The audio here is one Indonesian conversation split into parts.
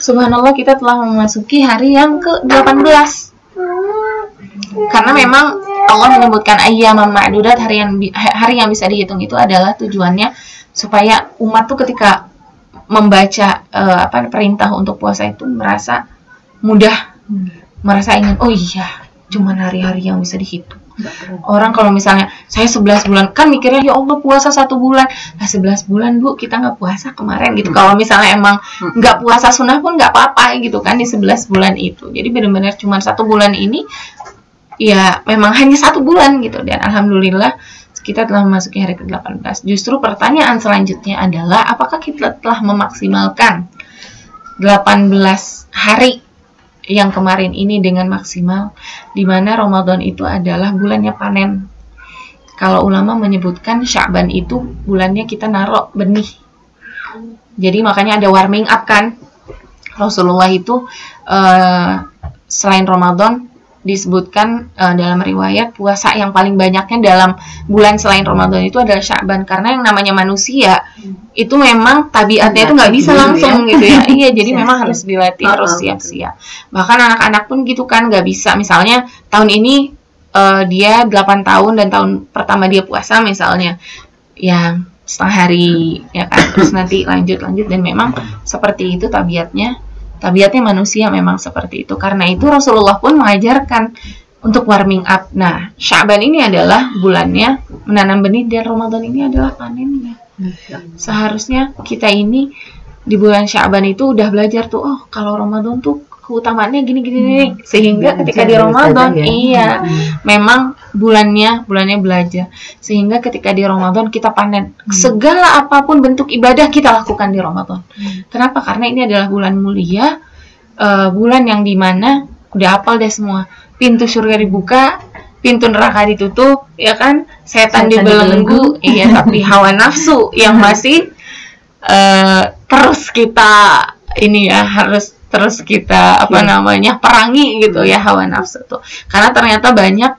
subhanallah kita telah memasuki hari yang ke-18 karena memang Allah menyebutkan ayyam ma'dudat hari yang hari yang bisa dihitung itu adalah tujuannya supaya umat tuh ketika membaca uh, apa perintah untuk puasa itu merasa mudah merasa ingin oh iya cuman hari-hari yang bisa dihitung orang kalau misalnya saya 11 bulan kan mikirnya ya Allah puasa satu bulan. Nah 11 bulan bu kita nggak puasa kemarin gitu. Kalau misalnya emang hmm. nggak puasa sunnah pun nggak apa-apa gitu kan di 11 bulan itu. Jadi benar-benar cuma satu bulan ini ya memang hanya satu bulan gitu. Dan alhamdulillah kita telah memasuki hari ke-18 justru pertanyaan selanjutnya adalah apakah kita telah memaksimalkan 18 hari yang kemarin ini dengan maksimal di mana Ramadan itu adalah bulannya panen. Kalau ulama menyebutkan Sya'ban itu bulannya kita narok benih. Jadi makanya ada warming up kan. Rasulullah itu uh, selain Ramadan disebutkan uh, dalam riwayat puasa yang paling banyaknya dalam bulan selain Ramadan itu adalah Sya'ban karena yang namanya manusia itu memang tabiatnya itu nggak bisa langsung gitu ya. Iya jadi memang harus dilatih harus siap-siap bahkan anak-anak pun gitu kan nggak bisa. Misalnya tahun ini uh, dia 8 tahun dan tahun pertama dia puasa misalnya ya setengah hari ya kan. Terus nanti lanjut lanjut. Dan memang seperti itu tabiatnya Tabiatnya manusia memang seperti itu. Karena itu Rasulullah pun mengajarkan untuk warming up. Nah, Syaban ini adalah bulannya menanam benih dan Ramadan ini adalah panennya. Seharusnya kita ini di bulan Syaban itu udah belajar tuh, oh kalau Ramadan tuh keutamaannya gini gini hmm. sehingga ya, ketika di Ramadan ya. iya hmm. memang bulannya bulannya belajar sehingga ketika di Ramadan kita panen hmm. segala apa pun bentuk ibadah kita lakukan di Ramadan hmm. kenapa karena ini adalah bulan mulia uh, bulan yang di mana udah hafal deh semua pintu surga dibuka pintu neraka ditutup ya kan setan, setan dibelenggu iya tapi hawa nafsu yang masih uh, terus kita ini ya harus terus kita apa yeah. namanya perangi gitu ya hawa nafsu tuh karena ternyata banyak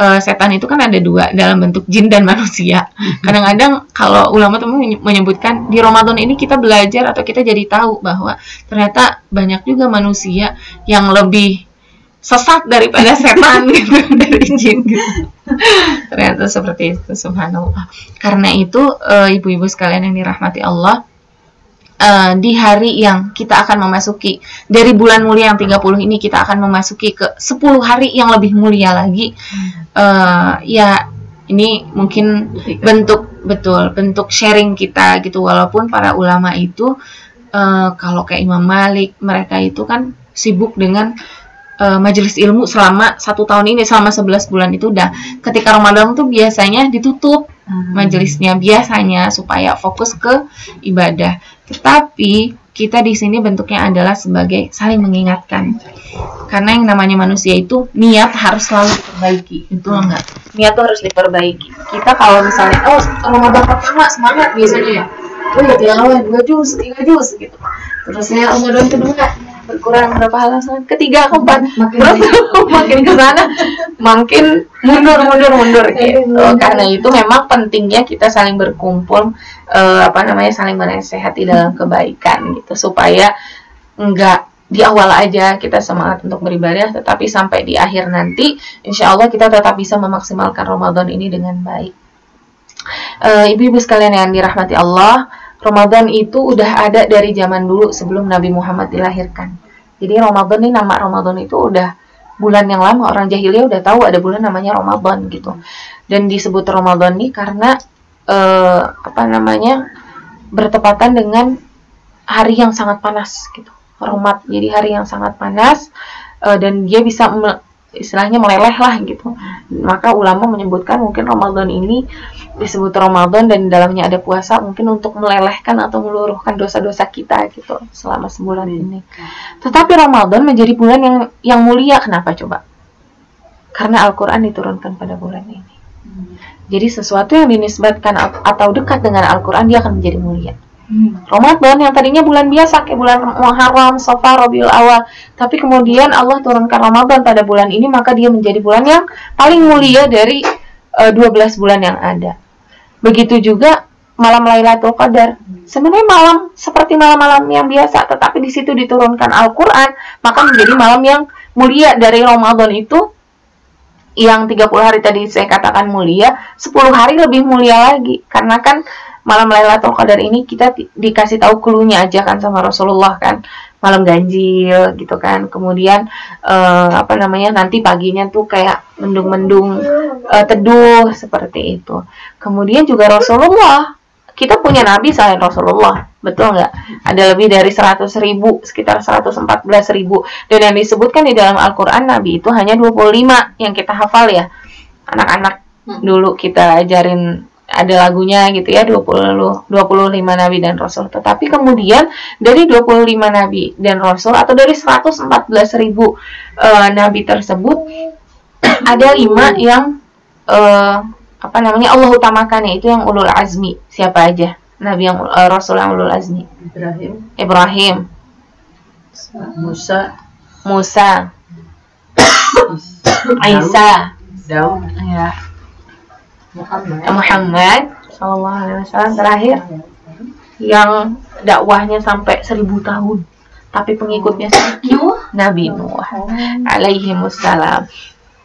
uh, setan itu kan ada dua dalam bentuk jin dan manusia kadang-kadang kalau ulama tuh menyebutkan di Ramadan ini kita belajar atau kita jadi tahu bahwa ternyata banyak juga manusia yang lebih sesat daripada setan gitu dari jin gitu. ternyata seperti itu subhanallah karena itu uh, ibu-ibu sekalian yang dirahmati Allah uh, di hari yang kita akan memasuki. Dari bulan mulia yang 30 ini kita akan memasuki ke 10 hari yang lebih mulia lagi. Uh, ya ini mungkin bentuk betul bentuk sharing kita gitu. Walaupun para ulama itu uh, kalau kayak Imam Malik mereka itu kan sibuk dengan uh, majelis ilmu selama satu tahun ini selama 11 bulan itu udah. Ketika Ramadan tuh biasanya ditutup. Majelisnya biasanya supaya fokus ke ibadah tetapi kita di sini bentuknya adalah sebagai saling mengingatkan. Karena yang namanya manusia itu niat harus selalu diperbaiki. Itu enggak? Niat tuh harus diperbaiki. Kita kalau misalnya oh Ramadan pertama semangat biasanya ya. Oh ya tilawah dua juz, tiga juz gitu. Terus saya Ramadan kedua berkurang berapa halaman ketiga keempat. Makin makin ke sana makin mundur mundur mundur gitu. karena itu memang pentingnya kita saling berkumpul uh, apa namanya saling menasehati dalam kebaikan gitu. Supaya enggak di awal aja kita semangat untuk beribadah tetapi sampai di akhir nanti insya Allah kita tetap bisa memaksimalkan Ramadan ini dengan baik. Uh, ibu-ibu sekalian yang dirahmati Allah Ramadan itu udah ada dari zaman dulu sebelum Nabi Muhammad dilahirkan. Jadi Ramadan ini nama Ramadan itu udah bulan yang lama. Orang jahiliyah udah tahu ada bulan namanya Ramadan gitu. Dan disebut Ramadan ini karena uh, apa namanya bertepatan dengan hari yang sangat panas gitu. Hormat. Jadi hari yang sangat panas uh, dan dia bisa istilahnya meleleh lah gitu maka ulama menyebutkan mungkin Ramadan ini disebut Ramadan dan dalamnya ada puasa mungkin untuk melelehkan atau meluruhkan dosa-dosa kita gitu selama sebulan hmm. ini tetapi Ramadan menjadi bulan yang yang mulia kenapa coba karena Al-Quran diturunkan pada bulan ini jadi sesuatu yang dinisbatkan atau dekat dengan Al-Quran dia akan menjadi mulia. Hmm. Ramadan yang tadinya bulan biasa kayak bulan Muharram, Safar, Rabiul Awal, tapi kemudian Allah turunkan Ramadan pada bulan ini maka dia menjadi bulan yang paling mulia dari uh, eh, 12 bulan yang ada. Begitu juga malam Lailatul Qadar. Sebenarnya malam seperti malam-malam yang biasa, tetapi di situ diturunkan Al-Qur'an, maka menjadi malam yang mulia dari Ramadan itu yang 30 hari tadi saya katakan mulia, 10 hari lebih mulia lagi. Karena kan malam Lailatul Qadar ini kita dikasih tahu klunya aja kan sama Rasulullah kan. Malam ganjil gitu kan. Kemudian uh, apa namanya nanti paginya tuh kayak mendung-mendung uh, teduh seperti itu. Kemudian juga Rasulullah. Kita punya nabi selain Rasulullah betul nggak? Ada lebih dari 100 ribu sekitar 114 ribu. Dan yang disebutkan di dalam Al-Quran nabi itu hanya 25 yang kita hafal ya. Anak-anak hmm. dulu kita ajarin ada lagunya gitu ya 20 25 nabi dan rasul. Tetapi kemudian dari 25 nabi dan rasul atau dari 114 ribu uh, nabi tersebut ada lima yang uh, apa namanya Allah utamakan yaitu yang ulul azmi. Siapa aja? Nabi yang uh, rasul yang ulul azmi. Ibrahim. Ibrahim. Musa. Musa. Isa. Daud. Ya. Muhammad, Muhammad Sallallahu Alaihi Wasallam terakhir yang dakwahnya sampai seribu tahun tapi pengikutnya sedikit Nabi Nuh alaihi wassalam.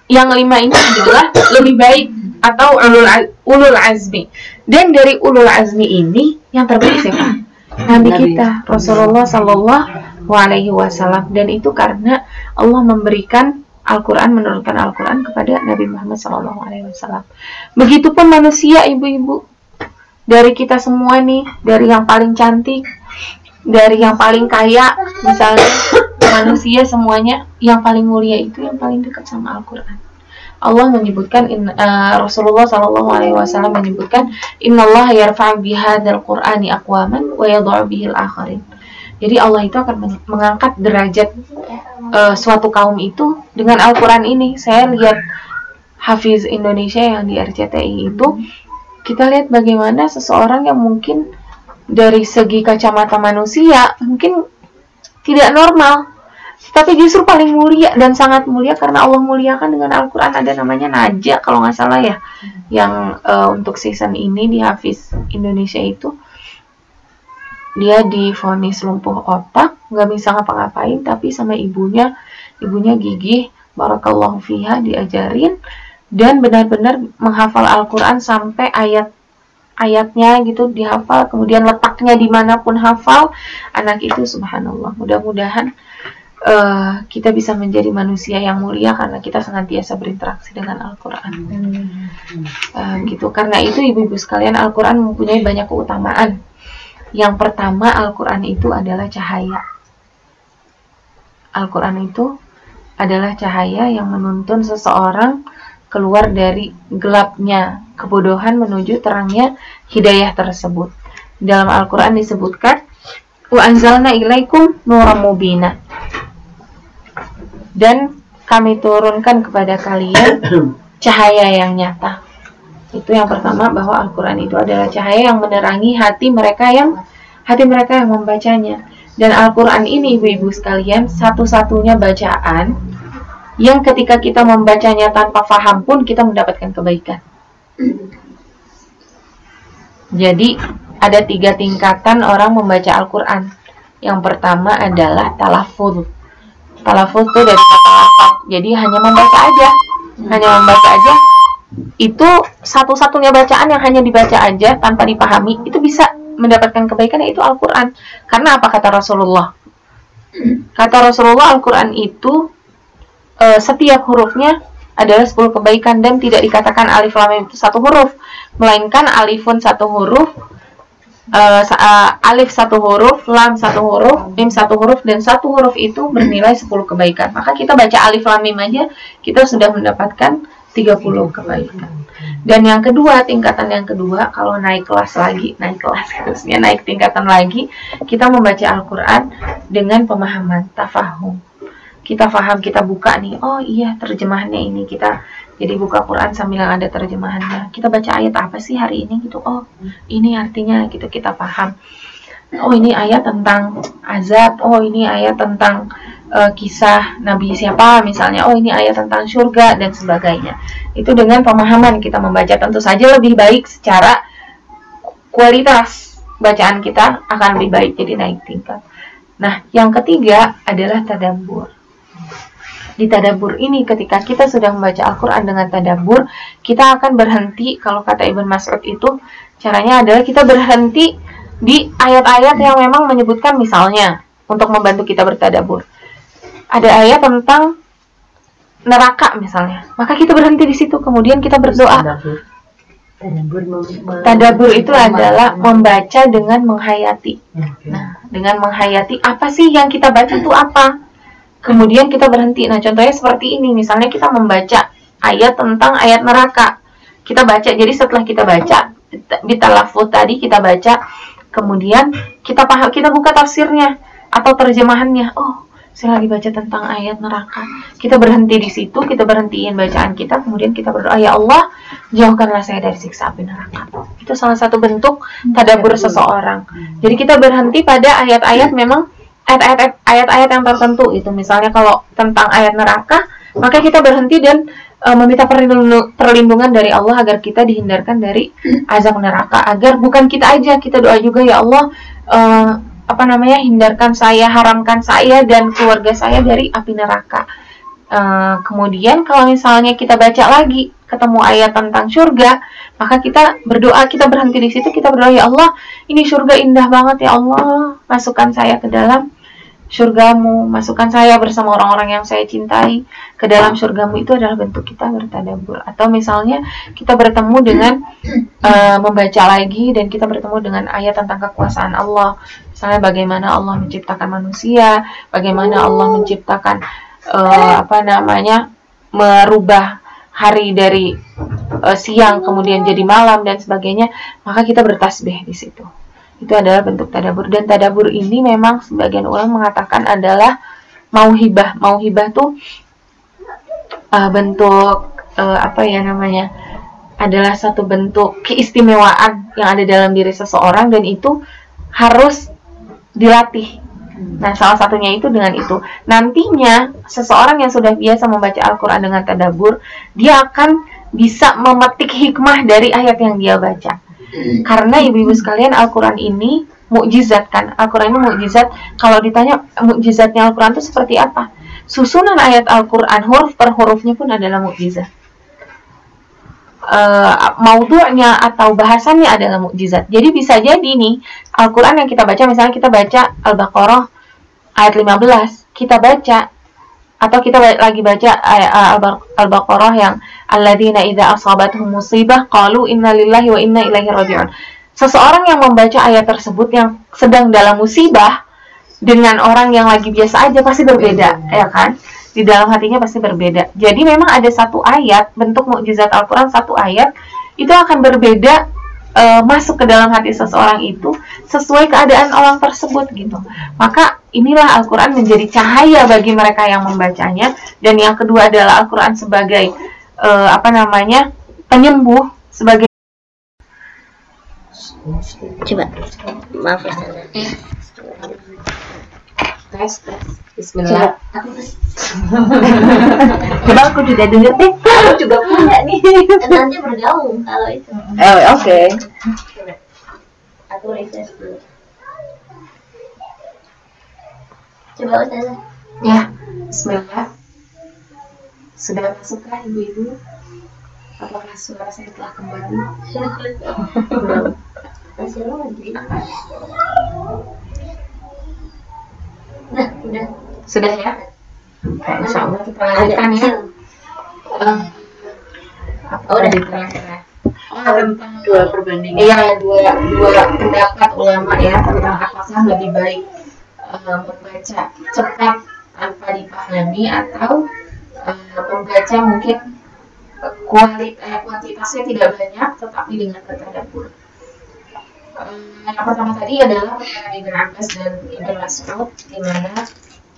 Yang lima ini adalah lebih baik atau ulul, ulul azmi. Dan dari ulul azmi ini yang terbaik siapa? Nabi. kita Rasulullah Sallallahu Alaihi Wasallam. Dan itu karena Allah memberikan Al-Quran menurunkan Al-Quran kepada Nabi Muhammad SAW. Begitupun manusia, ibu-ibu, dari kita semua nih, dari yang paling cantik, dari yang paling kaya, misalnya manusia semuanya, yang paling mulia itu yang paling dekat sama Al-Quran. Allah menyebutkan in, uh, Rasulullah Shallallahu Alaihi Wasallam menyebutkan Inna Allah yarfa'u bihadzal Qur'ani aqwaman wa yadh'u bihil akharin. Jadi Allah itu akan mengangkat derajat uh, suatu kaum itu dengan Al-Quran ini. Saya lihat Hafiz Indonesia yang di RCTI itu, kita lihat bagaimana seseorang yang mungkin dari segi kacamata manusia mungkin tidak normal, tapi justru paling mulia dan sangat mulia karena Allah muliakan dengan Al-Quran ada namanya Naja kalau nggak salah ya, yang uh, untuk season ini di Hafiz Indonesia itu dia difonis lumpuh otak nggak bisa ngapa-ngapain tapi sama ibunya ibunya gigih barakallahu fiha diajarin dan benar-benar menghafal Al-Quran sampai ayat ayatnya gitu dihafal kemudian letaknya di mana pun hafal anak itu subhanallah. Mudah-mudahan uh, kita bisa menjadi manusia yang mulia karena kita senantiasa berinteraksi dengan Al-Quran. Uh, gitu. Karena itu ibu-ibu sekalian Al-Quran mempunyai banyak keutamaan yang pertama, Al-Quran itu adalah cahaya. Al-Quran itu adalah cahaya yang menuntun seseorang keluar dari gelapnya kebodohan menuju terangnya hidayah tersebut. Dalam Al-Quran disebutkan, Wa anzalna ilaikum nuram mubina. Dan kami turunkan kepada kalian cahaya yang nyata. Itu yang pertama bahwa Al-Quran itu adalah cahaya yang menerangi hati mereka yang hati mereka yang membacanya. Dan Al-Quran ini ibu-ibu sekalian satu-satunya bacaan yang ketika kita membacanya tanpa faham pun kita mendapatkan kebaikan. Jadi ada tiga tingkatan orang membaca Al-Quran. Yang pertama adalah talaful. Talaful itu dari kata lafaz. Jadi hanya membaca aja. Hanya membaca aja itu satu-satunya bacaan yang hanya dibaca aja tanpa dipahami itu bisa mendapatkan kebaikan yaitu Al-Quran. Karena apa kata Rasulullah? Kata Rasulullah Al-Quran itu e, setiap hurufnya adalah 10 kebaikan dan tidak dikatakan alif lam itu satu huruf. Melainkan alifun satu huruf uh, alif satu huruf, lam satu huruf, mim satu huruf dan satu huruf itu bernilai 10 kebaikan. Maka kita baca alif lam mim aja kita sudah mendapatkan 30 kebaikan. Dan yang kedua, tingkatan yang kedua, kalau naik kelas lagi, naik kelas harusnya naik tingkatan lagi, kita membaca Al-Quran dengan pemahaman, tafahum. Kita faham, kita buka nih, oh iya terjemahannya ini, kita jadi buka Quran sambil ada terjemahannya. Kita baca ayat apa sih hari ini gitu, oh ini artinya gitu, kita paham. Oh ini ayat tentang azab, oh ini ayat tentang uh, kisah Nabi siapa misalnya, oh ini ayat tentang surga dan sebagainya. Itu dengan pemahaman kita membaca tentu saja lebih baik secara kualitas bacaan kita akan lebih baik jadi naik tingkat. Nah, yang ketiga adalah tadabbur. Di tadabbur ini ketika kita sudah membaca Al-Qur'an dengan tadabbur, kita akan berhenti kalau kata Ibn Mas'ud itu caranya adalah kita berhenti di ayat-ayat yang memang menyebutkan misalnya untuk membantu kita bertadabur. Ada ayat tentang neraka misalnya, maka kita berhenti di situ kemudian kita berdoa Tadabur itu adalah membaca dengan menghayati. Nah, dengan menghayati apa sih yang kita baca itu apa? Kemudian kita berhenti. Nah, contohnya seperti ini. Misalnya kita membaca ayat tentang ayat neraka. Kita baca. Jadi setelah kita baca bitalafut tadi kita baca, kemudian kita paham kita buka tafsirnya atau terjemahannya. Oh, saya lagi baca tentang ayat neraka. Kita berhenti di situ, kita berhentiin bacaan kita, kemudian kita berdoa, ya Allah, jauhkanlah saya dari siksa api neraka. Itu salah satu bentuk tadabur seseorang. Jadi kita berhenti pada ayat-ayat memang ayat-ayat ayat-ayat yang tertentu itu misalnya kalau tentang ayat neraka, maka kita berhenti dan uh, meminta perlindungan dari Allah agar kita dihindarkan dari azab neraka agar bukan kita aja kita doa juga ya Allah uh, apa namanya hindarkan saya haramkan saya dan keluarga saya dari api neraka. Uh, kemudian kalau misalnya kita baca lagi ketemu ayat tentang surga maka kita berdoa kita berhenti di situ kita berdoa ya Allah ini surga indah banget ya Allah masukkan saya ke dalam surgamu, masukkan saya bersama orang-orang yang saya cintai ke dalam surgamu itu adalah bentuk kita bertadabur. Atau misalnya kita bertemu dengan uh, membaca lagi dan kita bertemu dengan ayat tentang kekuasaan Allah. Misalnya bagaimana Allah menciptakan manusia, bagaimana Allah menciptakan uh, apa namanya merubah hari dari uh, siang kemudian jadi malam dan sebagainya, maka kita bertasbih di situ itu adalah bentuk tadabur dan tadabur ini memang sebagian ulama mengatakan adalah mau hibah mau hibah tuh uh, bentuk uh, apa ya namanya adalah satu bentuk keistimewaan yang ada dalam diri seseorang dan itu harus dilatih. Nah, salah satunya itu dengan itu. Nantinya seseorang yang sudah biasa membaca Al-Qur'an dengan tadabur, dia akan bisa memetik hikmah dari ayat yang dia baca. Karena ibu-ibu sekalian Al-Quran ini mukjizat kan. Al-Quran ini mukjizat. Kalau ditanya mukjizatnya Al-Quran itu seperti apa? Susunan ayat Al-Quran huruf per hurufnya pun adalah mukjizat. Uh, atau bahasannya adalah mukjizat. Jadi bisa jadi nih Al-Quran yang kita baca, misalnya kita baca Al-Baqarah ayat 15, kita baca atau kita lagi baca Al-Baqarah yang alladzina idza asabatuhum musibah qalu inna lillahi wa inna ilaihi raji'un. Seseorang yang membaca ayat tersebut yang sedang dalam musibah dengan orang yang lagi biasa aja pasti berbeda, ya kan? Di dalam hatinya pasti berbeda. Jadi memang ada satu ayat bentuk mukjizat Al-Qur'an satu ayat itu akan berbeda e, masuk ke dalam hati seseorang itu sesuai keadaan orang tersebut gitu. Maka inilah Al-Qur'an menjadi cahaya bagi mereka yang membacanya dan yang kedua adalah Al-Qur'an sebagai e, apa namanya? penyembuh sebagai Coba. Maaf ya. Tes, tes. Bismillah. Coba aku juga denger deh. Aku juga punya nih. Nanti bergaung kalau itu. Oh, oke. Okay. Aku refresh dulu. Coba Ustazah. Ya, Bismillah. Sudah masukkah ibu-ibu? Apakah suara saya telah kembali? Masih lagi. Nah, udah. Sudah ya? Oke, insya Allah kita lanjutkan ya. Uh, apa Oh, udah. terakhir? Oh, tentang Dua perbandingan. Iya, dua, dua pendapat ulama ya tentang apakah lebih baik eh, membaca cepat tanpa dipahami atau Eh, uh, pembaca mungkin eh, kualitas eh, kuantitasnya tidak banyak tetapi dengan bertadabur. Um, eh, yang pertama tadi adalah mengenai Ibn Abbas dan Ibn Mas'ud di mana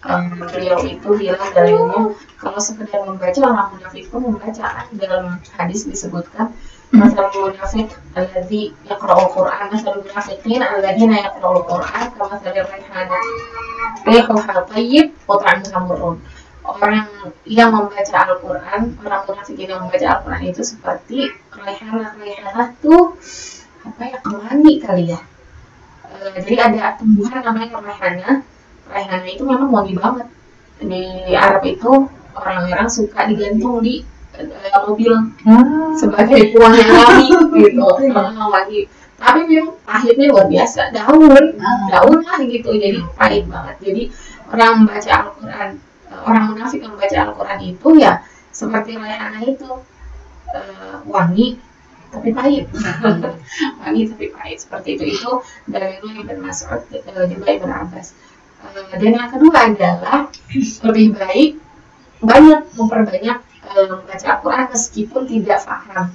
um, beliau itu bilang dalilnya kalau sekedar membaca orang munafik pun membaca dalam hadis disebutkan Masal munafik alladhi yaqra'ul Qur'an Masal munafiqin alladhina yaqra'ul Qur'an Kama salir rihana hal tayyib Wa ta'amuha orang yang membaca Al-Quran, orang munafik yang membaca Al-Quran itu seperti raihanah tuh apa ya kemangi kali ya. Eh, jadi ada tumbuhan namanya rehana rehana itu memang wangi banget. Di Arab itu orang-orang suka digantung di eh, mobil sebagai buah yang wangi gitu. Ah, wangi. Tapi memang pahitnya luar biasa daun. Daun lah gitu. Jadi pahit banget. Jadi orang membaca Al-Quran orang munafik yang membaca Al-Quran itu ya seperti Rayhana itu eh, wangi tapi pahit. Wangi tapi pahit seperti itu. Itu dari Ibn Mas'ud eh, juga Ibn Abbas. Eh, dan yang kedua adalah lebih baik banyak memperbanyak eh, membaca Al-Quran meskipun tidak paham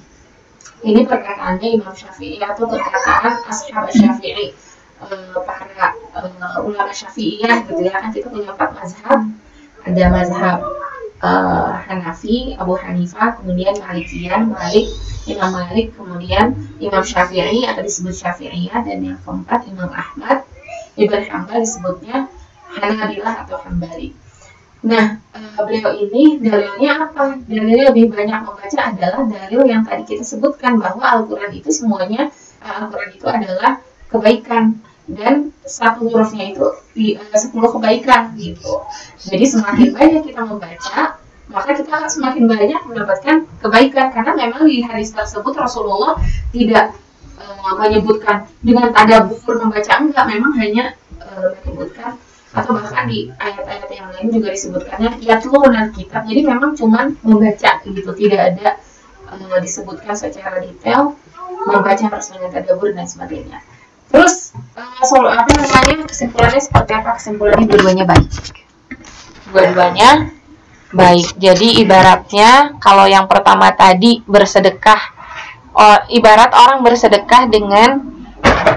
ini perkataannya Imam Syafi'i atau perkataan Ashab Syafi'i. Eh, para eh, ulama Syafi'iyah gitu ya kan kita punya empat mazhab ada mazhab eh, Hanafi, Abu Hanifah, kemudian Malikian, Malik, Imam Malik, kemudian Imam Syafi'i atau disebut Syafi'iyah dan yang keempat Imam Ahmad Ibn Hanbal disebutnya Hanabilah atau Hambali. Nah, eh, beliau ini dalilnya apa? Dalilnya lebih banyak membaca adalah dalil yang tadi kita sebutkan bahwa Al-Quran itu semuanya eh, Al-Quran itu adalah kebaikan dan satu hurufnya itu di sepuluh kebaikan gitu. Jadi semakin banyak kita membaca, maka kita akan semakin banyak mendapatkan kebaikan. Karena memang di hadis tersebut Rasulullah tidak eh, menyebutkan dengan tadabur membaca enggak, memang hanya eh, menyebutkan atau bahkan di ayat-ayat yang lain juga disebutkannya yatlunal kitab jadi memang cuman membaca gitu tidak ada eh, disebutkan secara detail membaca dengan tadabur dan sebagainya terus eh, soal apa namanya kesimpulannya seperti apa? Kesimpulannya dua-duanya baik. Dua-duanya baik. Jadi ibaratnya kalau yang pertama tadi bersedekah oh, ibarat orang bersedekah dengan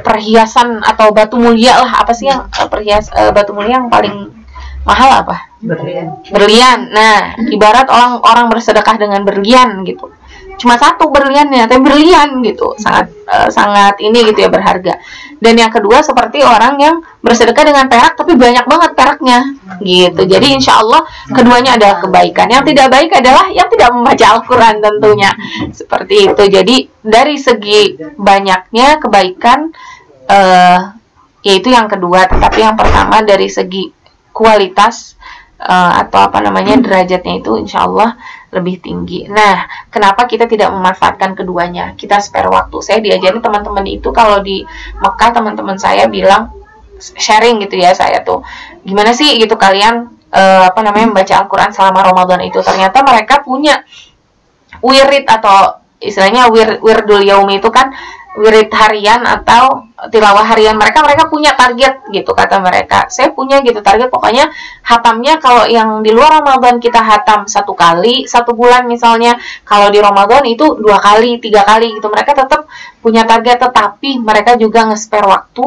perhiasan atau batu mulia lah. Apa sih yang eh, perhias eh, batu mulia yang paling mahal apa? Berlian. berlian. Nah ibarat orang orang bersedekah dengan berlian gitu cuma satu berliannya tapi berlian gitu. Sangat eh, sangat ini gitu ya berharga. Dan yang kedua seperti orang yang bersedekah dengan perak tapi banyak banget peraknya. Gitu. Jadi insya Allah keduanya adalah kebaikan. Yang tidak baik adalah yang tidak membaca Al-Quran tentunya. Seperti itu. Jadi dari segi banyaknya kebaikan eh yaitu yang kedua. Tetapi yang pertama dari segi kualitas eh, atau apa namanya derajatnya itu insya Allah lebih tinggi. Nah, kenapa kita tidak memanfaatkan keduanya? Kita spare waktu. Saya diajarin teman-teman itu kalau di Mekah teman-teman saya bilang sharing gitu ya saya tuh. Gimana sih gitu kalian eh, apa namanya membaca Al-Qur'an selama Ramadan itu? Ternyata mereka punya wirid atau istilahnya wir, wirdul yaumi itu kan wirid harian atau tilawah harian mereka mereka punya target gitu kata mereka. Saya punya gitu target pokoknya hatamnya kalau yang di luar Ramadan kita hatam satu kali satu bulan misalnya. Kalau di Ramadan itu dua kali tiga kali gitu. Mereka tetap punya target tetapi mereka juga nge-spare waktu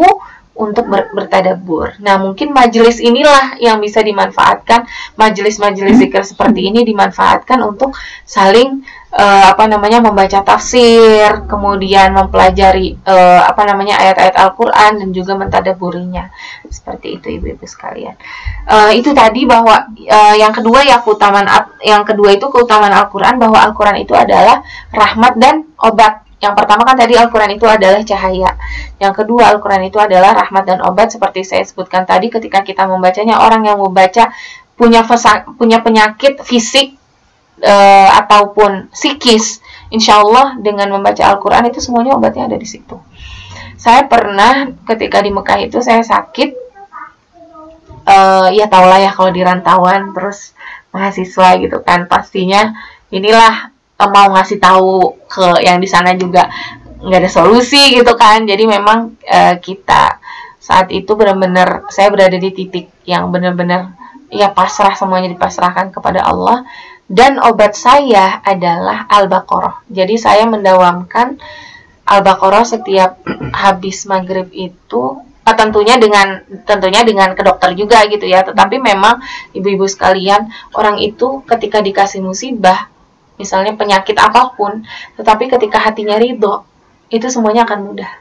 untuk ber- bertadabur. Nah, mungkin majelis inilah yang bisa dimanfaatkan, majelis-majelis zikir seperti ini dimanfaatkan untuk saling eh, apa namanya membaca tafsir, kemudian mempelajari eh, apa namanya ayat-ayat Al-Qur'an dan juga mentadaburinya. Seperti itu Ibu-ibu sekalian. Eh, itu tadi bahwa eh, yang kedua ya keutamaan yang kedua itu keutamaan Al-Qur'an bahwa Al-Qur'an itu adalah rahmat dan obat. Yang pertama kan tadi Al-Quran itu adalah cahaya. Yang kedua Al-Quran itu adalah rahmat dan obat seperti saya sebutkan tadi ketika kita membacanya orang yang membaca punya punya penyakit fisik eh, ataupun psikis, insya Allah dengan membaca Al-Quran itu semuanya obatnya ada di situ. Saya pernah ketika di Mekah itu saya sakit, eh ya tau lah ya kalau di rantauan terus mahasiswa gitu kan pastinya inilah eh, mau ngasih tahu ke yang di sana juga nggak ada solusi gitu kan jadi memang eh, kita saat itu benar-benar saya berada di titik yang benar-benar ya pasrah semuanya dipasrahkan kepada Allah dan obat saya adalah Al-Baqarah. Jadi saya mendawamkan Al-Baqarah setiap habis maghrib itu eh, tentunya dengan tentunya dengan ke dokter juga gitu ya. Tetapi memang ibu-ibu sekalian orang itu ketika dikasih musibah misalnya penyakit apa pun tetapi ketika hatinya ridho itu semuanya akan mudah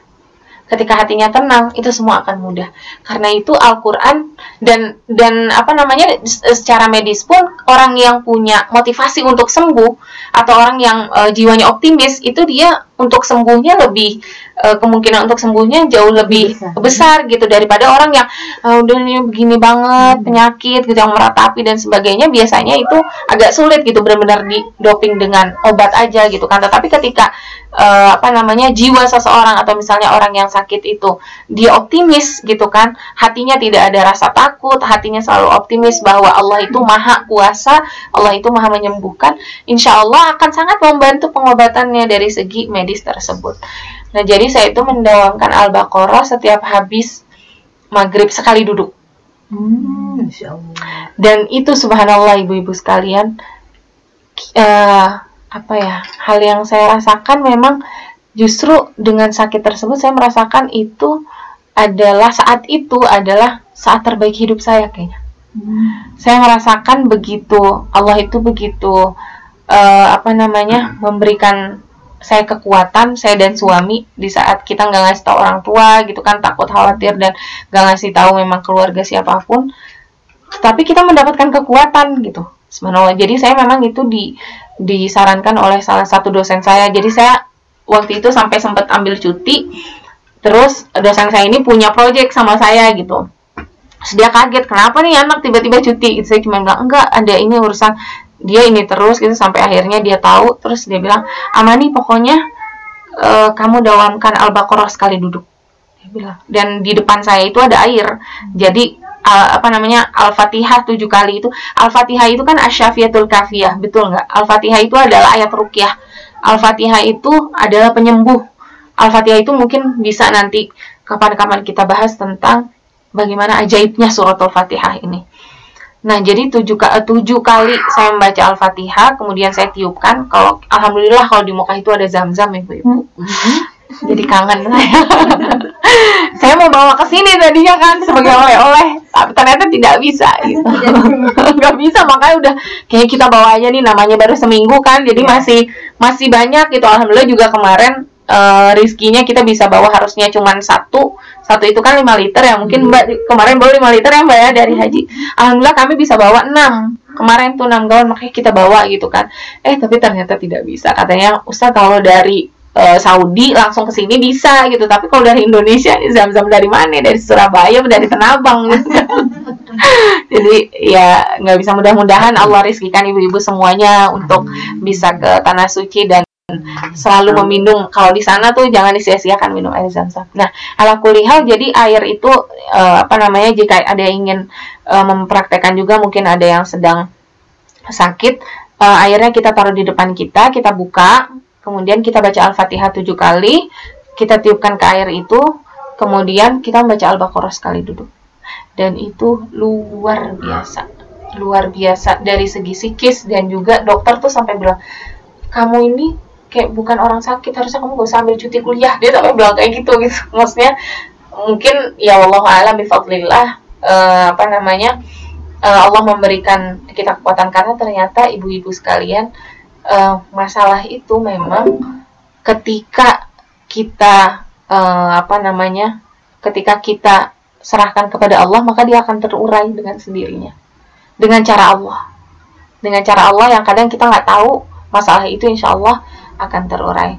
ketika hatinya tenang itu semua akan mudah. Karena itu Al-Qur'an dan dan apa namanya secara medis pun orang yang punya motivasi untuk sembuh atau orang yang eh, jiwanya optimis itu dia untuk sembuhnya lebih eh, kemungkinan untuk sembuhnya jauh lebih Besar. besar, gitu daripada orang yang "Ah, udah ini begini banget penyakit gitu yang meratapi dan sebagainya. Biasanya itu agak sulit gitu benar-benar di doping dengan obat aja gitu kan. Tetapi ketika eh, apa namanya jiwa seseorang atau misalnya orang yang sakit itu dia optimis gitu kan hatinya tidak ada rasa takut hatinya selalu optimis bahwa Allah itu maha kuasa Allah itu maha menyembuhkan insya Allah akan sangat membantu pengobatannya dari segi medis tersebut. Nah jadi saya itu mendawamkan al-baqarah setiap habis maghrib sekali duduk. Hmm, dan itu subhanallah ibu-ibu sekalian eh, apa ya hal yang saya rasakan memang justru dengan sakit tersebut saya merasakan itu adalah saat itu adalah saat terbaik hidup saya kayaknya. Saya merasakan begitu Allah itu begitu eh, apa namanya memberikan saya kekuatan saya dan suami di saat kita nggak ngasih tahu orang tua gitu kan takut khawatir dan nggak ngasih tahu memang keluarga siapa pun tapi kita mendapatkan kekuatan gitu Subhanallah. Jadi saya memang itu di disarankan oleh salah satu dosen saya. Jadi saya waktu itu sampai sempat ambil cuti. Terus dosen saya ini punya project sama saya gitu. Terus dia kaget, kenapa nih anak tiba-tiba cuti? Gitu. Saya cuma bilang, enggak, ada ini urusan dia ini terus gitu sampai akhirnya dia tahu terus dia bilang Amani pokoknya eh, kamu dawamkan al-baqarah sekali duduk. Dia bilang. Dan di depan saya itu ada air. Jadi uh, apa namanya al-fatihah tujuh kali itu. Al-fatihah itu kan asyafiatul kafiyah betul nggak? Al-fatihah itu adalah ayat rukyah. Al-fatihah itu adalah penyembuh. Al-fatihah itu mungkin bisa nanti kapan-kapan kita bahas tentang bagaimana ajaibnya surat al-fatihah ini Nah, jadi tujuh, tujuh kali saya membaca Al-Fatihah, kemudian saya tiupkan. Kalau Alhamdulillah kalau di Mekah itu ada zam-zam ya, Bu Ibu. Jadi kangen saya. saya mau bawa ke sini tadinya kan sebagai oleh-oleh, tapi ternyata tidak bisa gitu. Nggak bisa, makanya udah kayak kita bawa aja nih namanya baru seminggu kan, jadi masih masih banyak gitu. Alhamdulillah juga kemarin eh, rizkinya kita bisa bawa harusnya cuman satu. Satu itu kan 5 liter ya. Mungkin mbak di- kemarin bawa 5 liter ya mbak ya dari haji. Alhamdulillah kami bisa bawa 6 kemarin tuh 6 galon makanya kita bawa gitu kan. Eh tapi ternyata tidak bisa. Katanya Ustaz kalau dari eh, Saudi langsung ke sini bisa gitu. Tapi kalau dari Indonesia zam-zam dari mana dari Surabaya dari Tanabang? Gitu kan. jadi ya nggak bisa mudah-mudahan Allah rizkikan ibu-ibu semuanya untuk bisa ke tanah suci dan selalu meminum kalau di sana tuh jangan disia-siakan minum air zam-zam. Nah, ala kulihal jadi air itu eh, apa namanya jika ada yang ingin eh, mempraktekkan juga mungkin ada yang sedang sakit eh, airnya kita taruh di depan kita kita buka kemudian kita baca al-fatihah tujuh kali kita tiupkan ke air itu kemudian kita membaca al-baqarah sekali duduk. Dan itu luar biasa. Luar biasa dari segi psikis dan juga dokter tuh sampai bilang kamu ini kayak bukan orang sakit harusnya kamu gak usah ambil cuti kuliah. Dia sampai bilang kayak gitu gitu. Maksudnya mungkin ya Allah alam bifadlillah eh, apa namanya eh, Allah memberikan kita kekuatan. Karena ternyata ibu-ibu sekalian eh, masalah itu memang ketika kita eh, apa namanya ketika kita serahkan kepada Allah maka dia akan terurai dengan sendirinya. Dengan cara Allah. Dengan cara Allah yang kadang kita nggak tahu masalah itu insya Allah akan terurai.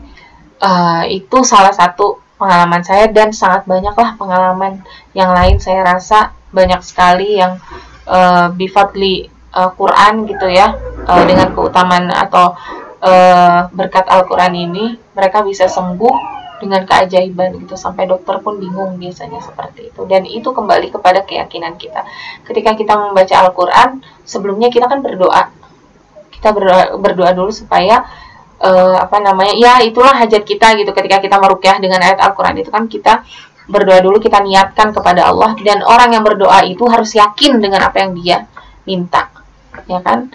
Eh, itu salah satu pengalaman saya dan sangat banyaklah pengalaman yang lain saya rasa banyak sekali yang eh, bifadli eh, Quran gitu ya eh, dengan keutamaan atau eh, berkat Al-Quran ini mereka bisa sembuh dengan keajaiban gitu. Sampai dokter pun bingung biasanya seperti itu. Dan itu kembali kepada keyakinan kita. Ketika kita membaca Al-Quran sebelumnya kita kan berdoa. Kita berdoa, berdoa dulu supaya eh, apa namanya ya itulah hajat kita gitu. Ketika kita merukyah dengan ayat Al-Quran itu kan kita berdoa dulu kita niatkan kepada Allah. Dan orang yang berdoa itu harus yakin dengan apa yang dia minta ya kan?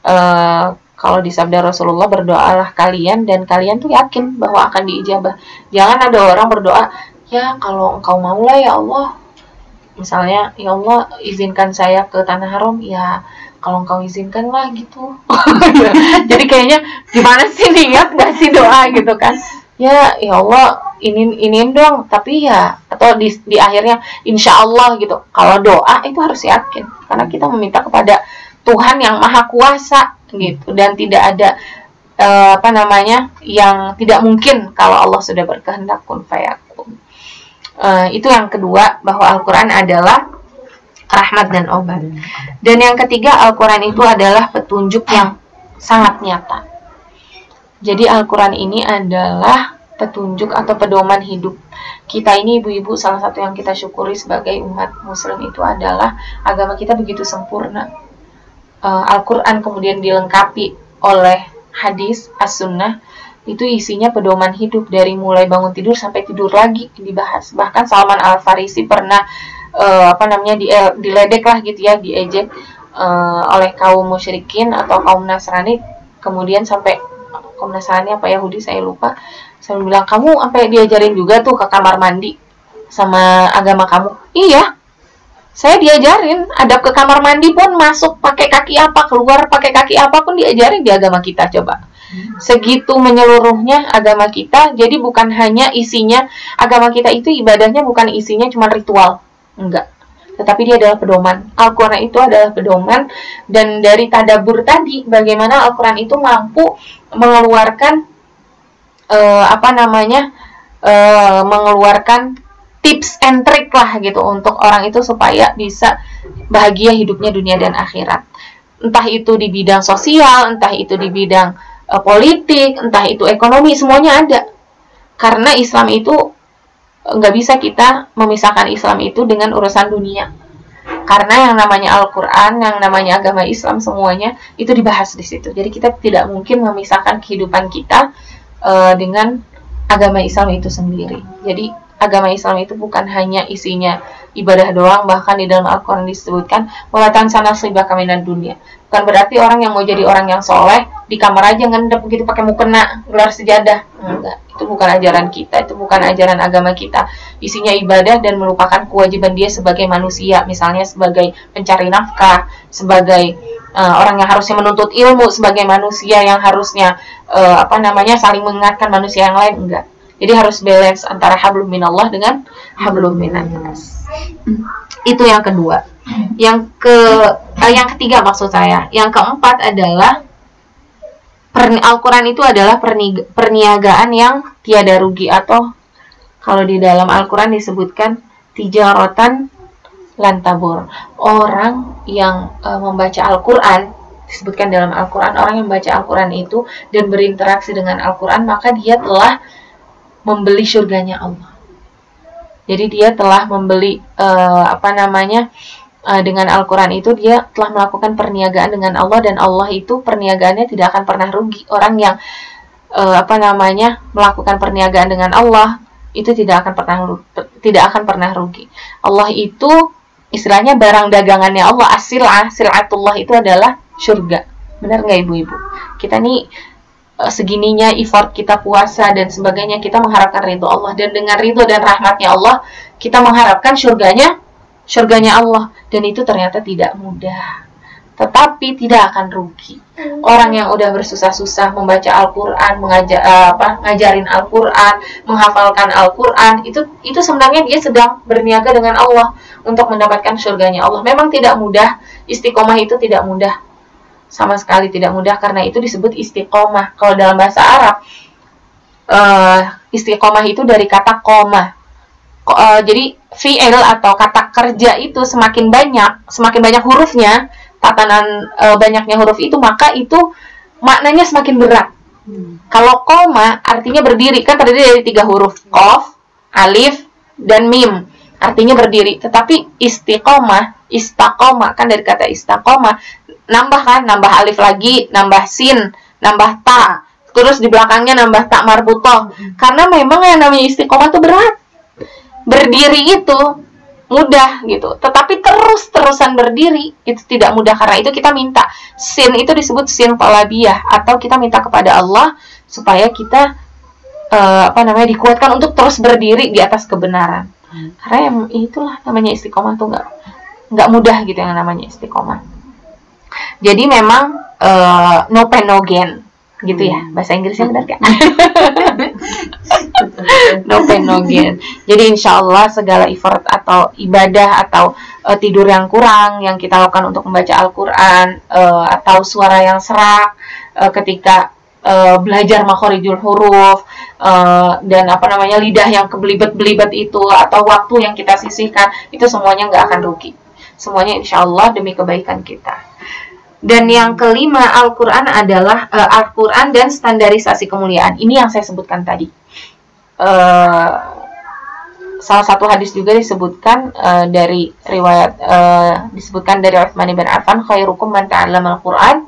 Eh, kalau di sabda Rasulullah berdoalah kalian dan kalian tuh yakin bahwa akan diijabah. Jangan ada orang berdoa ya kalau engkau mau lah ya Allah. Misalnya ya Allah izinkan saya ke tanah haram. Ya kalau engkau izinkan lah gitu. Jadi kayaknya gimana sih niat nggak sih doa gitu kan? Ya ya Allah ini ini dong. Tapi ya atau di, di akhirnya insya Allah gitu. Kalau doa itu harus yakin. Karena kita meminta kepada Tuhan yang maha kuasa gitu. Dan tidak ada eh, apa namanya yang tidak mungkin kalau Allah sudah berkehendak kun fayakun. Eh, itu yang kedua bahwa Al-Qur'an adalah rahmat dan obat. Dan yang ketiga Al-Qur'an itu adalah petunjuk yang sangat nyata. Jadi Al-Qur'an ini adalah petunjuk atau pedoman hidup. Kita ini ibu-ibu salah satu yang kita syukuri sebagai umat muslim itu adalah agama kita begitu sempurna. Eh, Al-Qur'an kemudian dilengkapi oleh hadis as-sunnah itu isinya pedoman hidup dari mulai bangun tidur sampai tidur lagi dibahas. Bahkan Salman Al Farisi pernah eh, apa namanya di, eh, diledek lah gitu ya, diejek eh, oleh kaum musyrikin atau kaum Nasrani kemudian sampai kaum Nasrani apa Yahudi saya lupa saya bilang kamu sampai diajarin juga tuh ke kamar mandi sama agama kamu. Iya. Saya diajarin adab ke kamar mandi pun masuk pakai kaki apa, keluar pakai kaki apa pun diajarin di agama kita coba. Segitu menyeluruhnya agama kita. Jadi bukan hanya isinya agama kita itu ibadahnya bukan isinya cuma ritual. Enggak. Tetapi dia adalah pedoman. Al-Quran itu adalah pedoman dan dari tadabur tadi bagaimana Al-Quran itu mampu mengeluarkan eh, apa namanya eh, mengeluarkan tips and trick lah gitu untuk orang itu supaya bisa bahagia hidupnya dunia dan akhirat. Entah itu di bidang sosial, entah itu di bidang eh, politik, entah itu ekonomi, semuanya ada. Karena Islam itu nggak bisa kita memisahkan Islam itu dengan urusan dunia. Karena yang namanya Al-Quran, yang namanya agama Islam semuanya itu dibahas di situ. Jadi kita tidak mungkin memisahkan kehidupan kita uh, dengan agama Islam itu sendiri. Jadi agama Islam itu bukan hanya isinya ibadah doang, bahkan di dalam Al-Quran disebutkan walatan sana kami dan dunia. Bukan berarti orang yang mau jadi orang yang soleh di kamar aja ngendep begitu pakai mukena gelar sejadah. Enggak, itu bukan ajaran kita, itu bukan ajaran agama kita. Isinya ibadah dan melupakan kewajiban dia sebagai manusia, misalnya sebagai pencari nafkah, sebagai uh, orang yang harusnya menuntut ilmu, sebagai manusia yang harusnya uh, apa namanya saling mengingatkan manusia yang lain enggak. Jadi harus balance antara hablum minallah dengan hablum minannas. Itu yang kedua. Yang ke eh, yang ketiga maksud saya. Yang keempat adalah Al-Quran itu adalah perniagaan yang tiada rugi atau kalau di dalam Al-Quran disebutkan tijarotan lantabur. Orang yang uh, membaca Al-Quran disebutkan dalam Al-Quran orang yang membaca Al-Quran itu dan berinteraksi dengan Al-Quran maka dia telah membeli surganya Allah. Jadi dia telah membeli uh, apa namanya uh, dengan Al-Quran itu dia telah melakukan perniagaan dengan Allah dan Allah itu perniagaannya tidak akan pernah rugi. Orang yang uh, apa namanya melakukan perniagaan dengan Allah itu tidak akan pernah tidak akan pernah rugi. Allah itu istilahnya barang dagangannya Allah asilah silatullah itu adalah surga. Benar nggak ibu-ibu? Kita nih segininya effort kita puasa dan sebagainya kita mengharapkan ridho Allah. Dan dengan ridho dan rahmatnya Allah kita mengharapkan surganya surganya Allah. Dan itu ternyata tidak mudah. Tetapi tidak akan rugi. Orang yang udah bersusah-susah membaca Al-Quran mengajar eh, apa ngajarin Al-Quran menghafalkan Al-Quran itu itu sebenarnya dia sedang berniaga dengan Allah untuk mendapatkan surganya Allah. Memang tidak mudah istiqomah itu tidak mudah sama sekali tidak mudah karena itu disebut istiqomah. Kalau dalam bahasa Arab, uh, istiqomah itu dari kata koma. Uh, jadi fi'il atau kata kerja itu semakin banyak, semakin banyak hurufnya, tatanan uh, banyaknya huruf itu, maka itu maknanya semakin berat. Hmm. Kalau koma artinya berdiri, kan terdiri dari tiga huruf, kof, alif, dan mim. Artinya berdiri. Tetapi istiqomah, istiqomah kan dari kata istiqomah nambah kan nambah alif lagi nambah sin nambah ta. Terus di belakangnya nambah tak marbutoh. Karena memang yang namanya istiqomah itu berat. Berdiri itu mudah gitu. Tetapi terus terusan berdiri itu tidak mudah. Karena itu kita minta sin itu disebut sin talabiyah. Atau kita minta kepada Allah supaya kita uh, apa namanya dikuatkan untuk terus berdiri di atas kebenaran karena yang itulah namanya istiqomah tuh nggak nggak mudah gitu yang namanya istiqomah jadi memang uh, no pain no gain gitu ya hmm. bahasa Inggrisnya benar kan? no pain no gain. Jadi insya Allah segala effort atau ibadah atau uh, tidur yang kurang yang kita lakukan untuk membaca Al-Quran uh, atau suara yang serak uh, ketika eh, belajar makhorijul huruf eh, dan apa namanya lidah yang kebelibet-belibet itu atau waktu yang kita sisihkan itu semuanya nggak akan rugi. Semuanya insya Allah demi kebaikan kita. Dan yang kelima Al-Quran adalah eh, Al-Quran dan standarisasi kemuliaan. Ini yang saya sebutkan tadi. Eh, salah satu hadis juga disebutkan eh, dari riwayat eh, disebutkan dari Utsman bin Affan khairukum man ta'allama al-Qur'an